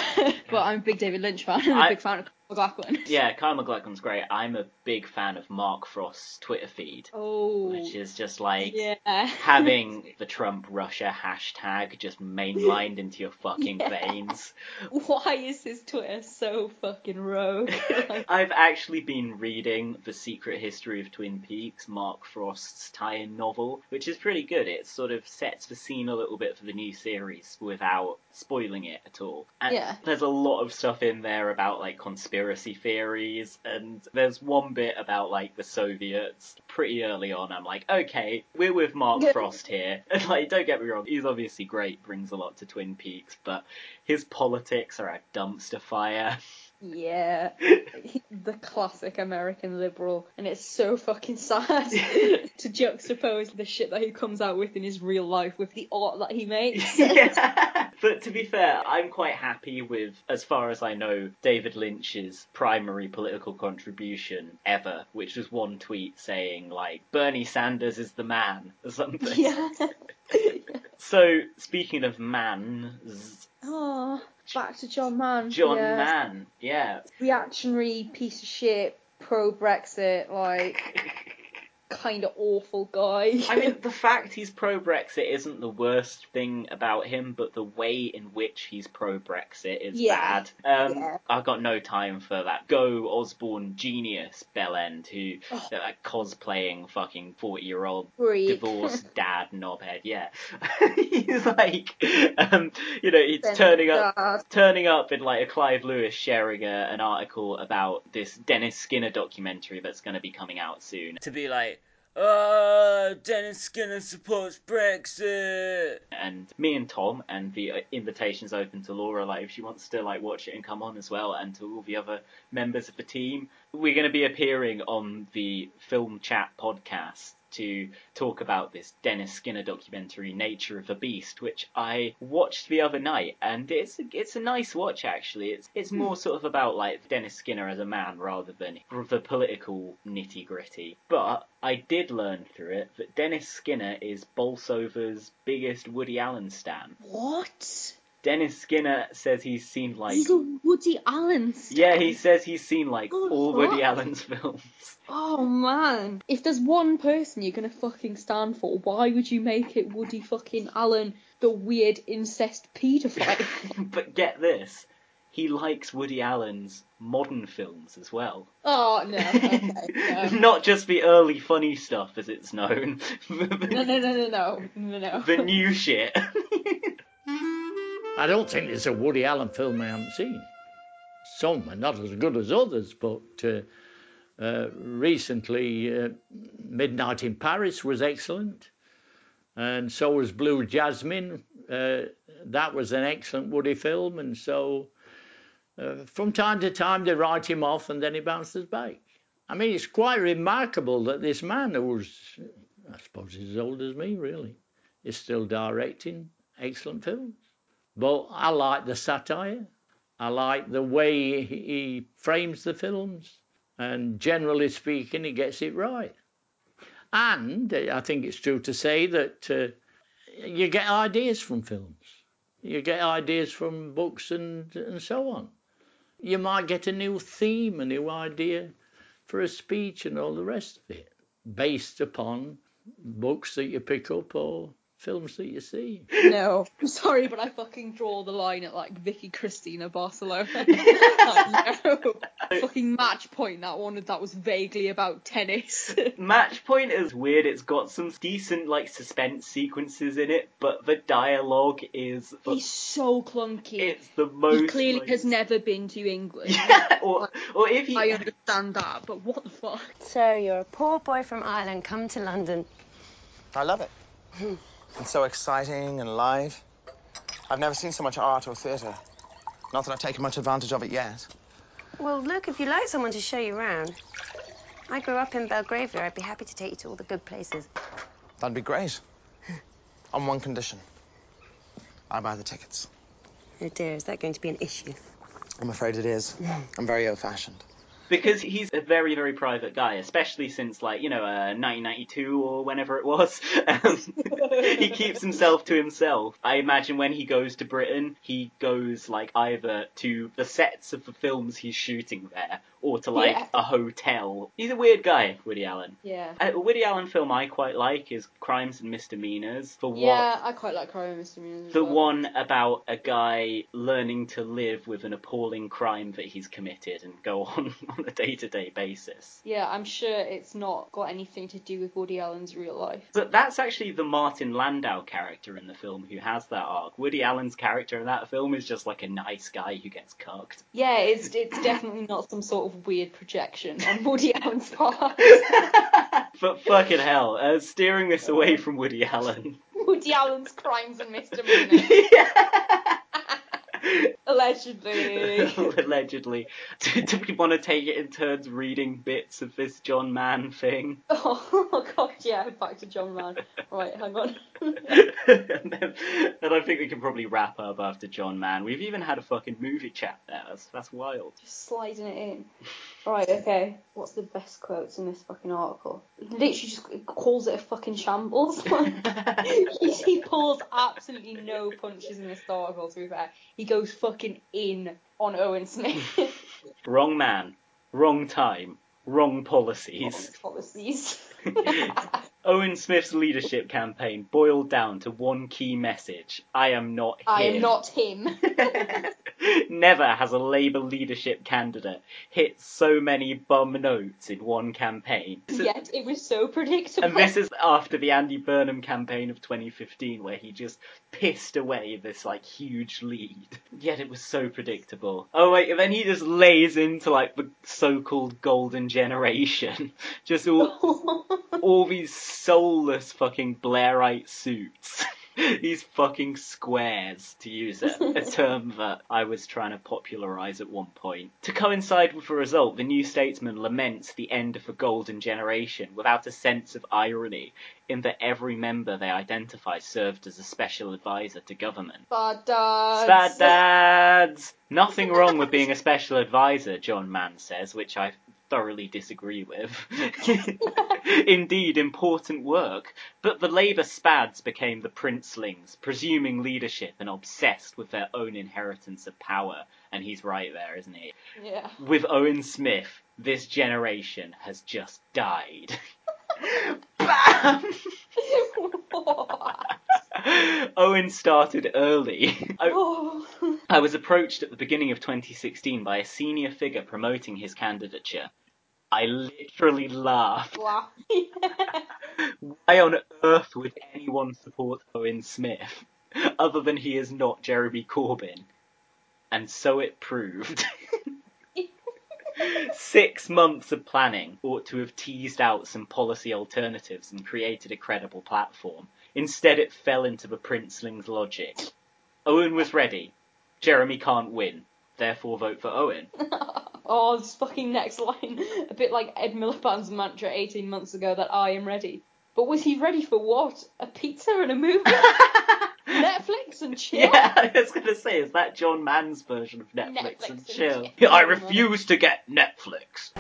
but I'm a big David Lynch fan and Mm. I- a big fan of MacLachlan. Yeah, Kyle MacLachlan's great. I'm a big fan of Mark Frost's Twitter feed, Oh. which is just like Yeah. [LAUGHS] having the Trump Russia hashtag just mainlined into your fucking [LAUGHS] Yeah. veins. Why is his Twitter so fucking rogue? [LAUGHS] Like, I've actually been reading The Secret History of Twin Peaks, Mark Frost's tie-in novel, which is pretty good. It sort of sets the scene a little bit for the new series without spoiling it at all. And Yeah. there's a lot of stuff in there about like conspiracy theories, and there's one bit about like the Soviets. Pretty early on, I'm like, okay, we're with Mark. Frost here. [LAUGHS] And like, don't get me wrong, he's obviously great, brings a lot to Twin Peaks, but his politics are a dumpster fire. [LAUGHS] Yeah, [LAUGHS] the classic American liberal, and it's so fucking sad [LAUGHS] to juxtapose the shit that he comes out with in his real life with the art that he makes. [LAUGHS] Yeah. But to be fair, I'm quite happy with, as far as I know, David Lynch's primary political contribution ever, which was one tweet saying, like, Bernie Sanders is the man, or something. yeah. So, speaking of mans, Oh, back to John Mann. John yeah. Mann, yeah. Reactionary piece of shit, pro Brexit, like, [LAUGHS] kind of awful guy. I mean, [LAUGHS] the fact he's pro Brexit isn't the worst thing about him, but the way in which he's pro Brexit is Yeah. bad. Um, Yeah. I've got no time for that. Go Osborne genius Bellend, who Oh. they're like cosplaying fucking forty year old divorced [LAUGHS] dad knobhead. Yeah, [LAUGHS] he's like, um, you know, he's Then turning up, turning up in like a Clive Lewis sharing a, an article about this Dennis Skinner documentary that's going to be coming out soon. To be like, oh, Dennis Skinner supports Brexit. And me and Tom, and the uh, invitation's open to Laura, like if she wants to like watch it and come on as well, and to all the other members of the team. We're going to be appearing on the Film Chat podcast to talk about this Dennis Skinner documentary, Nature of the Beast, which I watched the other night, and it's a, it's a nice watch actually. It's it's hmm. more sort of about like Dennis Skinner as a man rather than the political nitty gritty. But I did learn through it that Dennis Skinner is Bolsover's biggest Woody Allen stan. What? Dennis Skinner says he's seen like Woody Allen yeah, he says he's seen like all fuck. Woody Allen's films. Oh man. If there's one person you're gonna fucking stand for, why would you make it Woody fucking Allen, the weird incest paedophile? [LAUGHS] but get this, he likes Woody Allen's modern films as well. oh no, okay, [LAUGHS] no. Not just the early funny stuff as it's known. No, no, no, no, no, no, no. [LAUGHS] the new shit. I don't think there's a Woody Allen film I haven't seen. Some are not as good as others, but uh, uh, recently, uh, Midnight in Paris was excellent, and so was Blue Jasmine. Uh, that was an excellent Woody film, and so uh, from time to time they write him off and then he bounces back. I mean, it's quite remarkable that this man, who was, I suppose, as old as me, really, is still directing excellent films. But I like the satire. I like the way he frames the films, and generally speaking, he gets it right. And I think it's true to say that uh, you get ideas from films, you get ideas from books, and, and so on. You might get a new theme, a new idea for a speech, and all the rest of it, based upon books that you pick up or films that you see. No, I'm [LAUGHS] sorry, but I fucking draw the line at like Vicky Cristina Barcelona. [LAUGHS] like, no. Fucking match point that one that was vaguely about tennis. [LAUGHS] Match Point is weird. It's got some decent like suspense sequences in it, but the dialogue is He's so clunky. it's the most. he clearly like- has never been to England. or, or if he I understand that, but what the fuck? So you're a poor boy from Ireland, come to London. I love it. It's so exciting and alive. I've never seen so much art or theatre. Not that I've taken much advantage of it yet. Well, look, if you'd like someone to show you around. I grew up in Belgravia. I'd be happy to take you to all the good places. That'd be great. [LAUGHS] On one condition. I buy the tickets. Oh dear, is that going to be an issue? I'm afraid it is. [LAUGHS] I'm very old-fashioned. Because he's a very very private guy, especially since like you know uh, 1992 or whenever it was. [LAUGHS] Um, he keeps himself to himself. I imagine when he goes to Britain, he goes like either to the sets of the films he's shooting there, or to like Yeah. a hotel. He's a weird guy, Woody Allen. Yeah. A Woody Allen film I quite like is Crimes and Misdemeanors. For what Yeah, I quite like Crime and Misdemeanors. the well. one about a guy learning to live with an appalling crime that he's committed and go [LAUGHS] on on a day to day basis. Yeah, I'm sure it's not got anything to do with Woody Allen's real life. But that's actually the Martin Landau character in the film who has that arc. Woody Allen's character in that film is just like a nice guy who gets cucked. Yeah, it's it's definitely not some sort of weird projection on [LAUGHS] Woody Allen's part. [LAUGHS] But fucking hell, uh, steering this away from Woody Allen. [LAUGHS] Woody Allen's crimes and misdemeanors. [LAUGHS] Allegedly. [LAUGHS] Allegedly. [LAUGHS] Do, do we want to take it in turns reading bits of this John Mann thing? Oh, oh, god, yeah, back to John Mann. Right, hang on. and, then, and I think we can probably wrap up after John Mann. We've even had a fucking movie chat there. That's, that's wild. Just sliding it in. Right, okay. What's the best quotes in this fucking article? Literally just calls it a fucking shambles. he, he pulls absolutely no punches in this article, to be fair. He goes fucking in on Owen Smith. [LAUGHS] Wrong man, wrong time, wrong policies. Policies. [LAUGHS] [LAUGHS] Owen Smith's leadership campaign boiled down to one key message I am not him. I am not him. Never has a Labour leadership candidate hit so many bum notes in one campaign. Yet it was so predictable. And this is after the Andy Burnham campaign of 2015, where he just pissed away this like huge lead. Yet it was so predictable. Oh wait, and then he just lays into like the so-called golden generation, just all [LAUGHS] all these soulless fucking Blairite suits. [LAUGHS] These fucking squares, to use a, a [LAUGHS] term that I was trying to popularise at one point. To coincide with the result, the New Statesman laments the end of the golden generation without a sense of irony in that every member they identify served as a special advisor to government. Bad dads. Bad dads! Nothing wrong with being a special advisor, John Mann says, which I thoroughly disagree with. [LAUGHS] Indeed, important work. But the Labour spads became the princelings, presuming leadership and obsessed with their own inheritance of power. And he's right there, isn't he? Yeah. With Owen Smith, this generation has just died. [LAUGHS] Bam! [LAUGHS] Owen started early. I, Oh. I was approached at the beginning of 2016 by a senior figure promoting his candidature. I literally laughed. Wow. [LAUGHS] Why on earth would anyone support Owen Smith other than he is not Jeremy Corbyn? And so it proved. [LAUGHS] Six months of planning ought to have teased out some policy alternatives and created a credible platform. Instead, it fell into the princeling's logic. Owen was ready. Jeremy can't win. Therefore, vote for Owen. [LAUGHS] Oh, this fucking next line. A bit like Ed Miliband's mantra 18 months ago that I am ready. But was he ready for what? A pizza and a movie? [LAUGHS] Netflix and chill? Yeah, I was gonna say, is that John Mann's version of Netflix, Netflix and and chill? chill. I refuse to get Netflix.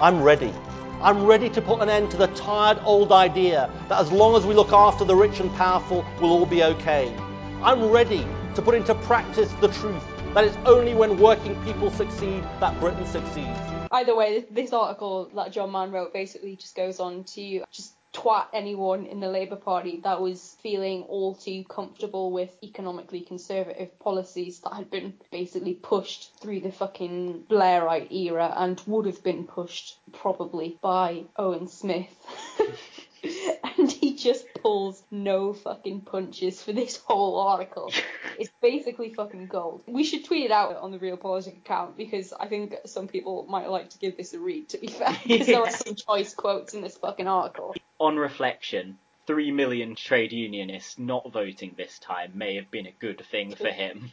I'm ready. I'm ready to put an end to the tired old idea that as long as we look after the rich and powerful, we'll all be okay. I'm ready to put into practice the truth that it's only when working people succeed that Britain succeeds. Either way, this- article that John Mann wrote basically just goes on to just twat anyone in the Labour Party that was feeling all too comfortable with economically conservative policies that had been basically pushed through the fucking Blairite era and would have been pushed probably by Owen Smith. [LAUGHS] [LAUGHS] and he just pulls no fucking punches for this whole article. [LAUGHS] It's basically fucking gold. We should tweet it out on the Realpolitik account because I think some people might like to give this a read, to be fair, because there are [LAUGHS] some choice quotes in this fucking article. On reflection, three million trade unionists not voting this time may have been a good thing for him.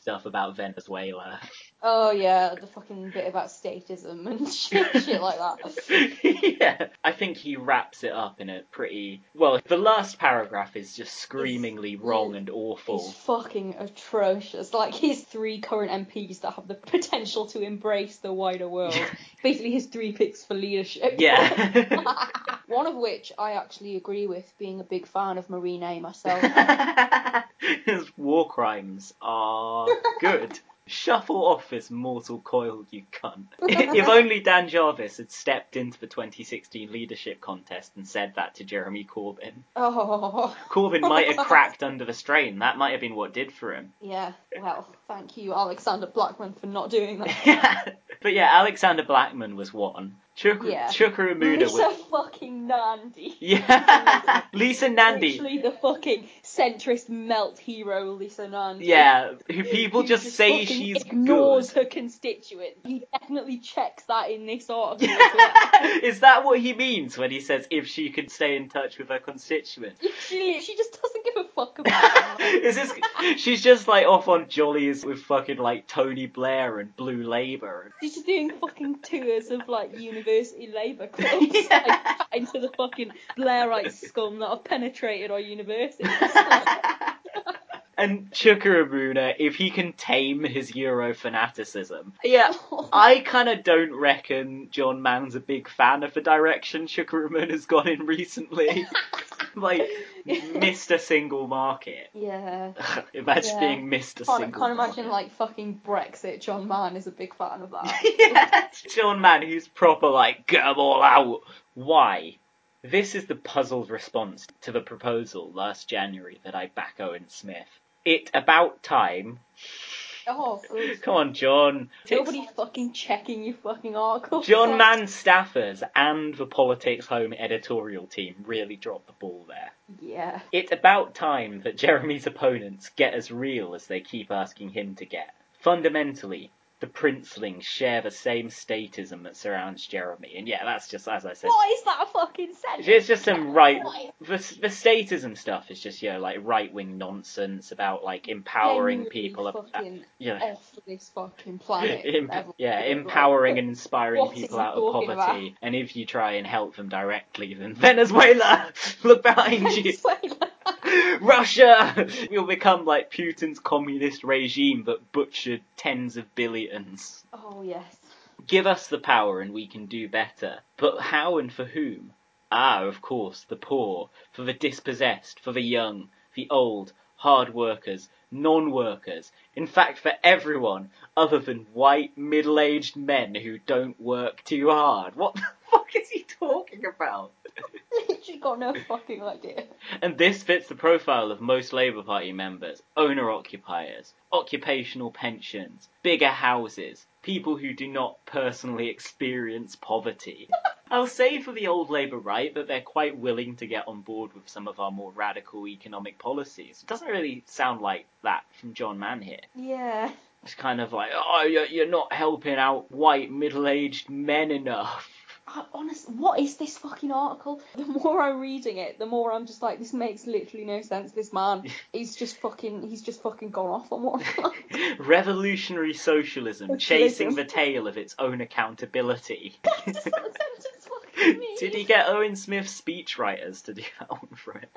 Stuff about Venezuela. Oh yeah, the fucking bit about statism and [LAUGHS] shit, shit like that. [LAUGHS] yeah, I think he wraps it up in a pretty well. The last paragraph is just screamingly wrong and awful. It's fucking atrocious. Like his three current MPs that have the potential to embrace the wider world. [LAUGHS] Basically his three picks for leadership. Yeah. One of which I actually agree with, being a big fan of Marine myself. His war crimes are good. Shuffle off this mortal coil, you cunt. [LAUGHS] if only Dan Jarvis had stepped into the 2016 leadership contest and said that to Jeremy Corbyn. Oh. Corbyn might have cracked [LAUGHS] under the strain. That might have been what did for him. Yeah, well, thank you, Alexander Blackman, for not doing that. [LAUGHS] But yeah, Alexander Blackman was one. Chuk- Yeah. Chuka Umunna Lisa was. fucking Nandy. Yeah, [LAUGHS] Lisa Nandy. Literally the fucking centrist melt hero, Lisa Nandy. Yeah, who people Who just say fucking she's ignores good. her constituents. He definitely checks that in this article as [LAUGHS] well. Is that what he means when he says if she could stay in touch with her constituents? she, she just doesn't give a fuck about them. Is this? She's just like off on jollies with fucking like Tony Blair and Blue Labour. She's just doing fucking tours of like university labour [LAUGHS] clubs, like into the fucking Blairite scum that have penetrated our universities. [LAUGHS] And Chuka Umunna, if he can tame his Euro fanaticism. Yeah, [LAUGHS] I kind of don't reckon John Mann's a big fan of the direction Chuka Umunna's gone in recently. [LAUGHS] like, Mr. Single Market. [LAUGHS] Yeah. [LAUGHS] Imagine Yeah. being Mr. Can't, Single can't imagine like fucking Brexit. John Mann is a big fan of that. John Mann, who's proper like, get 'em all out. Why? This is the puzzled response to the proposal last January that I back Owen Smith. It about time. [LAUGHS] Oh. Come on, John. Nobody fucking checking your fucking articles. John Mann staffers and the Politics Home editorial team really dropped the ball there. Yeah. It's about time that Jeremy's opponents get as real as they keep asking him to get. Fundamentally, the princelings share the same statism that surrounds Jeremy, and yeah, that's just as I said. What is that fucking sentence? It's just some right. The, the statism stuff is just, you know, like right wing nonsense about like empowering people. About, uh, fucking you know, off this fucking planet. [LAUGHS] Em- yeah, empowering [LAUGHS] and inspiring people out of poverty. about? And if you try and help them directly, then [LAUGHS] Venezuela, look behind you. [LAUGHS] Russia, you'll become like Putin's communist regime that butchered tens of billions. Oh yes. Give us the power and we can do better. But how and for whom? Ah, of course, the poor, for the dispossessed, for the young, the old, hard workers, non-workers, in fact for everyone other than white middle-aged men who don't work too hard. What the [LAUGHS] fuck is he talking about? [LAUGHS] Literally got no fucking idea. And this fits the profile of most Labour Party members owner occupiers, occupational pensions, bigger houses, people who do not personally experience poverty. [LAUGHS] I'll say for the old Labour right that they're quite willing to get on board with some of our more radical economic policies. It doesn't really sound like that from John Mann here. Yeah. It's kind of like, oh, you're, not helping out white middle aged men enough. I, honest, what is this fucking article? [LAUGHS] The more I'm reading it, the more I'm just like, this makes literally no sense. This man, [LAUGHS] he's just fucking, he's just fucking gone off on one. [LAUGHS] Revolutionary socialism, chasing the tail of its own accountability. Did he get Owen Smith's speechwriters to do that one for him?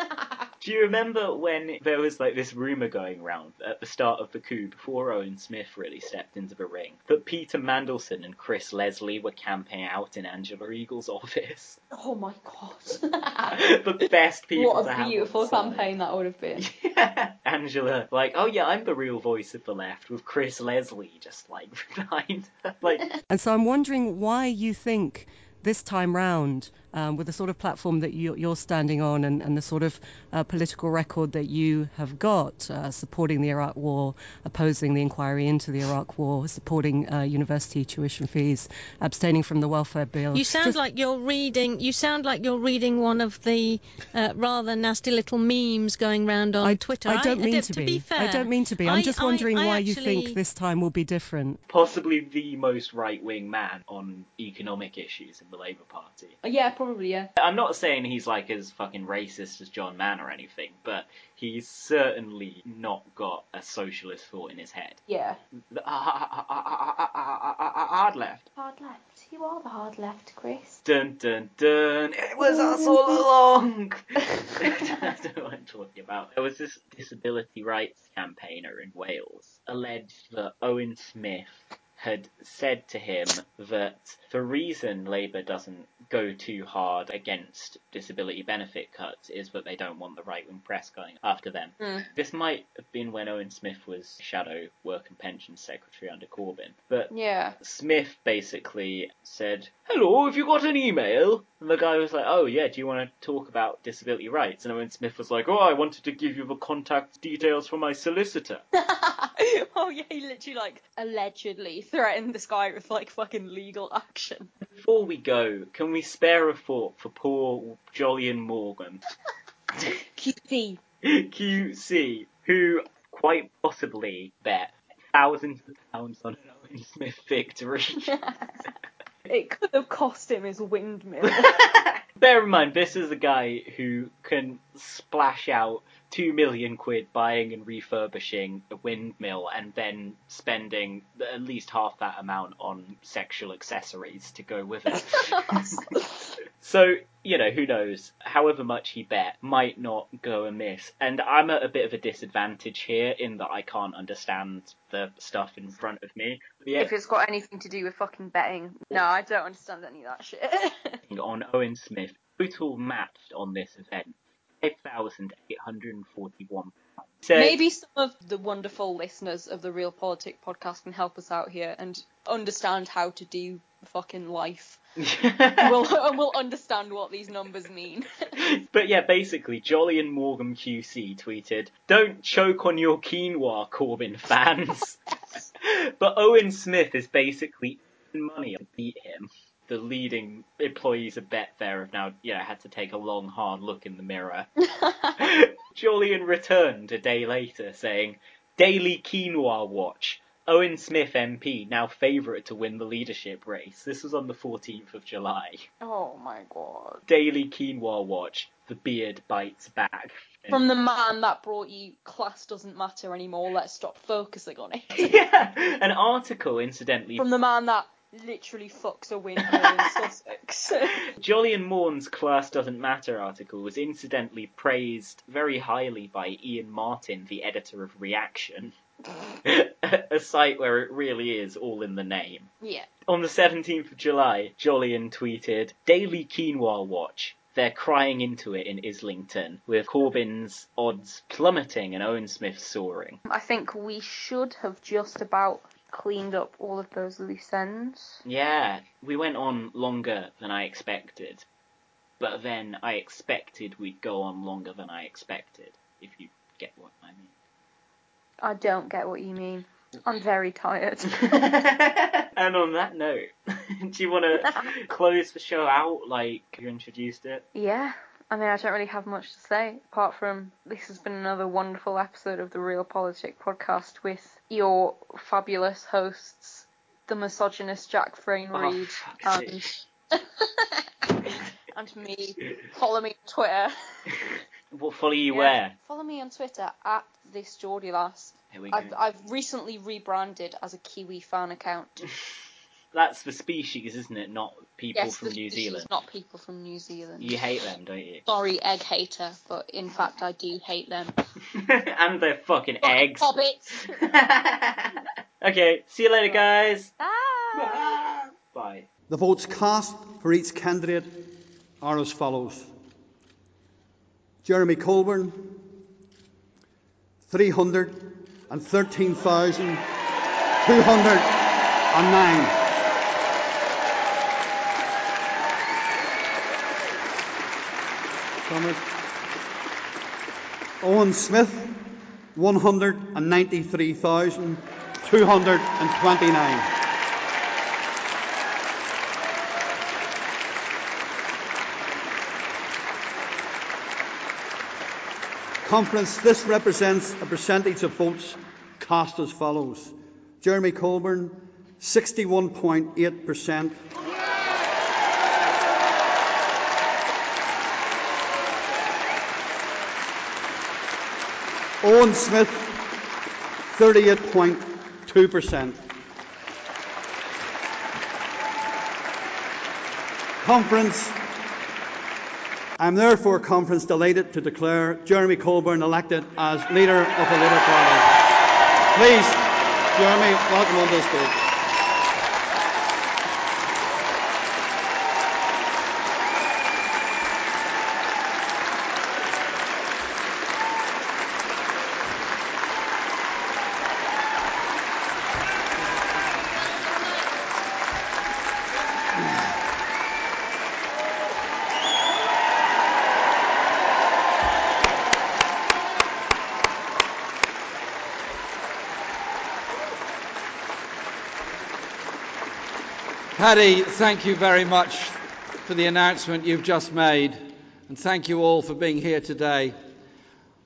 Do you remember when there was like this rumor going around at the start of the coup, before Owen Smith really stepped into the ring, that Peter Mandelson and Chris Leslie were camping out in Angela Eagle's [LAUGHS] office? Oh my god. [LAUGHS] the best people what a have beautiful on campaign that would have been. [LAUGHS] Angela, like, oh yeah, I'm the real voice of the left, with Chris Leslie just like behind her. Like, And so I'm wondering why you think this time round, um, with the sort of platform that you, you're standing on and, and the sort of uh, political record that you have got, uh, supporting the Iraq War, opposing the inquiry into the Iraq War, supporting uh, university tuition fees, abstaining from the welfare bill. You sound Just- like you're reading. You sound like you're reading one of the uh, rather nasty little memes going round on Twitter. I don't mean d- to, to be. be fair, I don't mean to be. I'm I- just wondering I why you think this time will be different. possibly the most right wing man on economic issues in the Labour Party. yeah, probably, yeah. I'm not saying he's like as fucking racist as John Mann or anything, but he's certainly not got a socialist thought in his head. Yeah. The Hard left. Hard left. You are the hard left, Chris. Dun dun dun. It was us all along. I don't know what I'm talking about. There was this disability rights campaigner in Wales alleged that Owen Smith had said to him that the reason Labour doesn't go too hard against disability benefit cuts is that they don't want the right wing press going after them. Mm. This might have been when Owen Smith was Shadow Work and Pensions Secretary under Corbyn, but Yeah. Smith basically said, Hello, have you got an email? And the guy was like, Oh, yeah, do you want to talk about disability rights? And Owen Smith was like, Oh, I wanted to give you the contact details for my solicitor. [LAUGHS] oh yeah, he literally like allegedly threatened this guy with like fucking legal action. Before we go, can we spare a thought for poor Jolyon Maugham? [LAUGHS] QC. QC, who quite possibly bet thousands of pounds on an Owen Smith victory. [LAUGHS] [LAUGHS] It could have cost him his windmill. Bear in mind, this is a guy who can splash out two million quid buying and refurbishing a windmill and then spending at least half that amount on sexual accessories to go with it. [LAUGHS] so, you know, who knows? However much he bet might not go amiss. And I'm at a bit of a disadvantage here in that I can't understand the stuff in front of me. The If it's got anything to do with fucking betting, no, I don't understand any of that shit. [LAUGHS] on Owen Smith, total matched on this event, 5,841 So, Maybe some of the wonderful listeners of the Realpolitik podcast can help us out here and understand how to do fucking life. and, [LAUGHS] we'll, and we'll understand what these numbers mean. [LAUGHS] But yeah, basically, Jolyon Maugham QC tweeted, Don't choke on your quinoa, Corbyn fans. [LAUGHS] but Owen Smith is basically money to beat him. The leading employees of Betfair have now, yeah, had to take a long, hard look in the mirror. [LAUGHS] [LAUGHS] Jolyon returned a day later saying, Daily Quinoa Watch. Owen Smith MP now favourite to win the leadership race. This was on the 14th of July. oh my god. Daily Quinoa Watch. The beard bites back. From the man that brought you class doesn't matter anymore, let's stop focusing on it. [LAUGHS] yeah, An article, incidentally, From the man that literally fucks a windmill [LAUGHS] in Sussex. [LAUGHS] Jolyon Maugham's Class Doesn't Matter article was incidentally praised very highly by Iain Martin, the editor of Reaction, [LAUGHS] a site where it really is all in the name. yeah. On the 17th of July, Jolyon tweeted, Daily Quinoa Watch. They're crying into it in Islington, with Corbyn's odds plummeting and Owen Smith soaring. I think we should have just about cleaned up all of those loose ends. Yeah, we went on longer than I expected. But then I expected we'd go on longer than I expected, if you get what I mean. I don't get what you mean. I'm very tired. [LAUGHS] And on that note, [LAUGHS] do you want to [LAUGHS] close the show out like you introduced it? yeah. I mean, I don't really have much to say apart from this has been another wonderful episode of the Realpolitik podcast with your fabulous hosts, the misogynist Jack Frayne Oh, Reed fuck's and [LAUGHS] and me. Follow me on Twitter. [LAUGHS] What follow you Yeah. where? Follow me on Twitter at this Geordie lass. Here we I've. I've recently rebranded as a Kiwi fan account. [LAUGHS] That's the species, isn't it? Not people yes, from the New species, Zealand. not people from New Zealand. You hate them, don't you? Sorry, egg hater, but in fact I do hate them. [LAUGHS] and their fucking eggs. Hobbits. [LAUGHS] Okay, see you later, guys. Bye. Bye. The votes cast for each candidate are as follows Jeremy Corbyn, 313,209. Thomas. Owen Smith, 193,229. Conference, this represents a percentage of votes cast as follows Jeremy Corbyn, 61.8%. Owen Smith, 38.2%. Conference, I'm therefore, conference, delighted to declare Jeremy Corbyn elected as leader of the Labour Party. Please, Jeremy, welcome on the stage. Paddy, thank you very much for the announcement you've just made, and thank you all for being here today.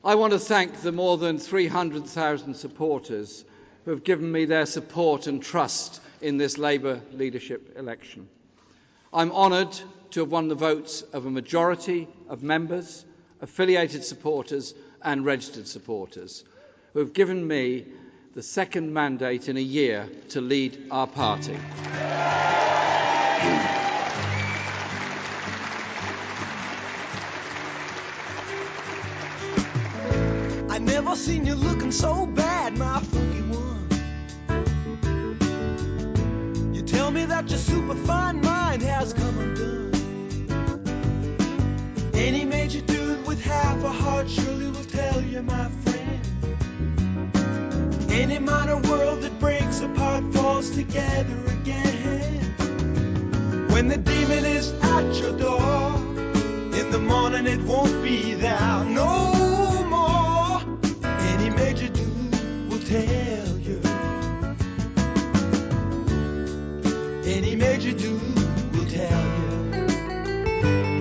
I want to thank the more than 300,000 supporters who have given me their support and trust in this Labour leadership election. I'm honoured to have won the votes of a majority of members, affiliated supporters, and registered supporters who have given me the second mandate in a year to lead our party. I never seen you looking so bad, my funky one. You tell me that your superfine mind has come undone. Any major dude with half a heart surely will tell you, my friend. Any minor world that breaks apart falls together again. The demon is at your door, in the morning it won't be there no more. Any major dude will tell you. Any major dude will tell you.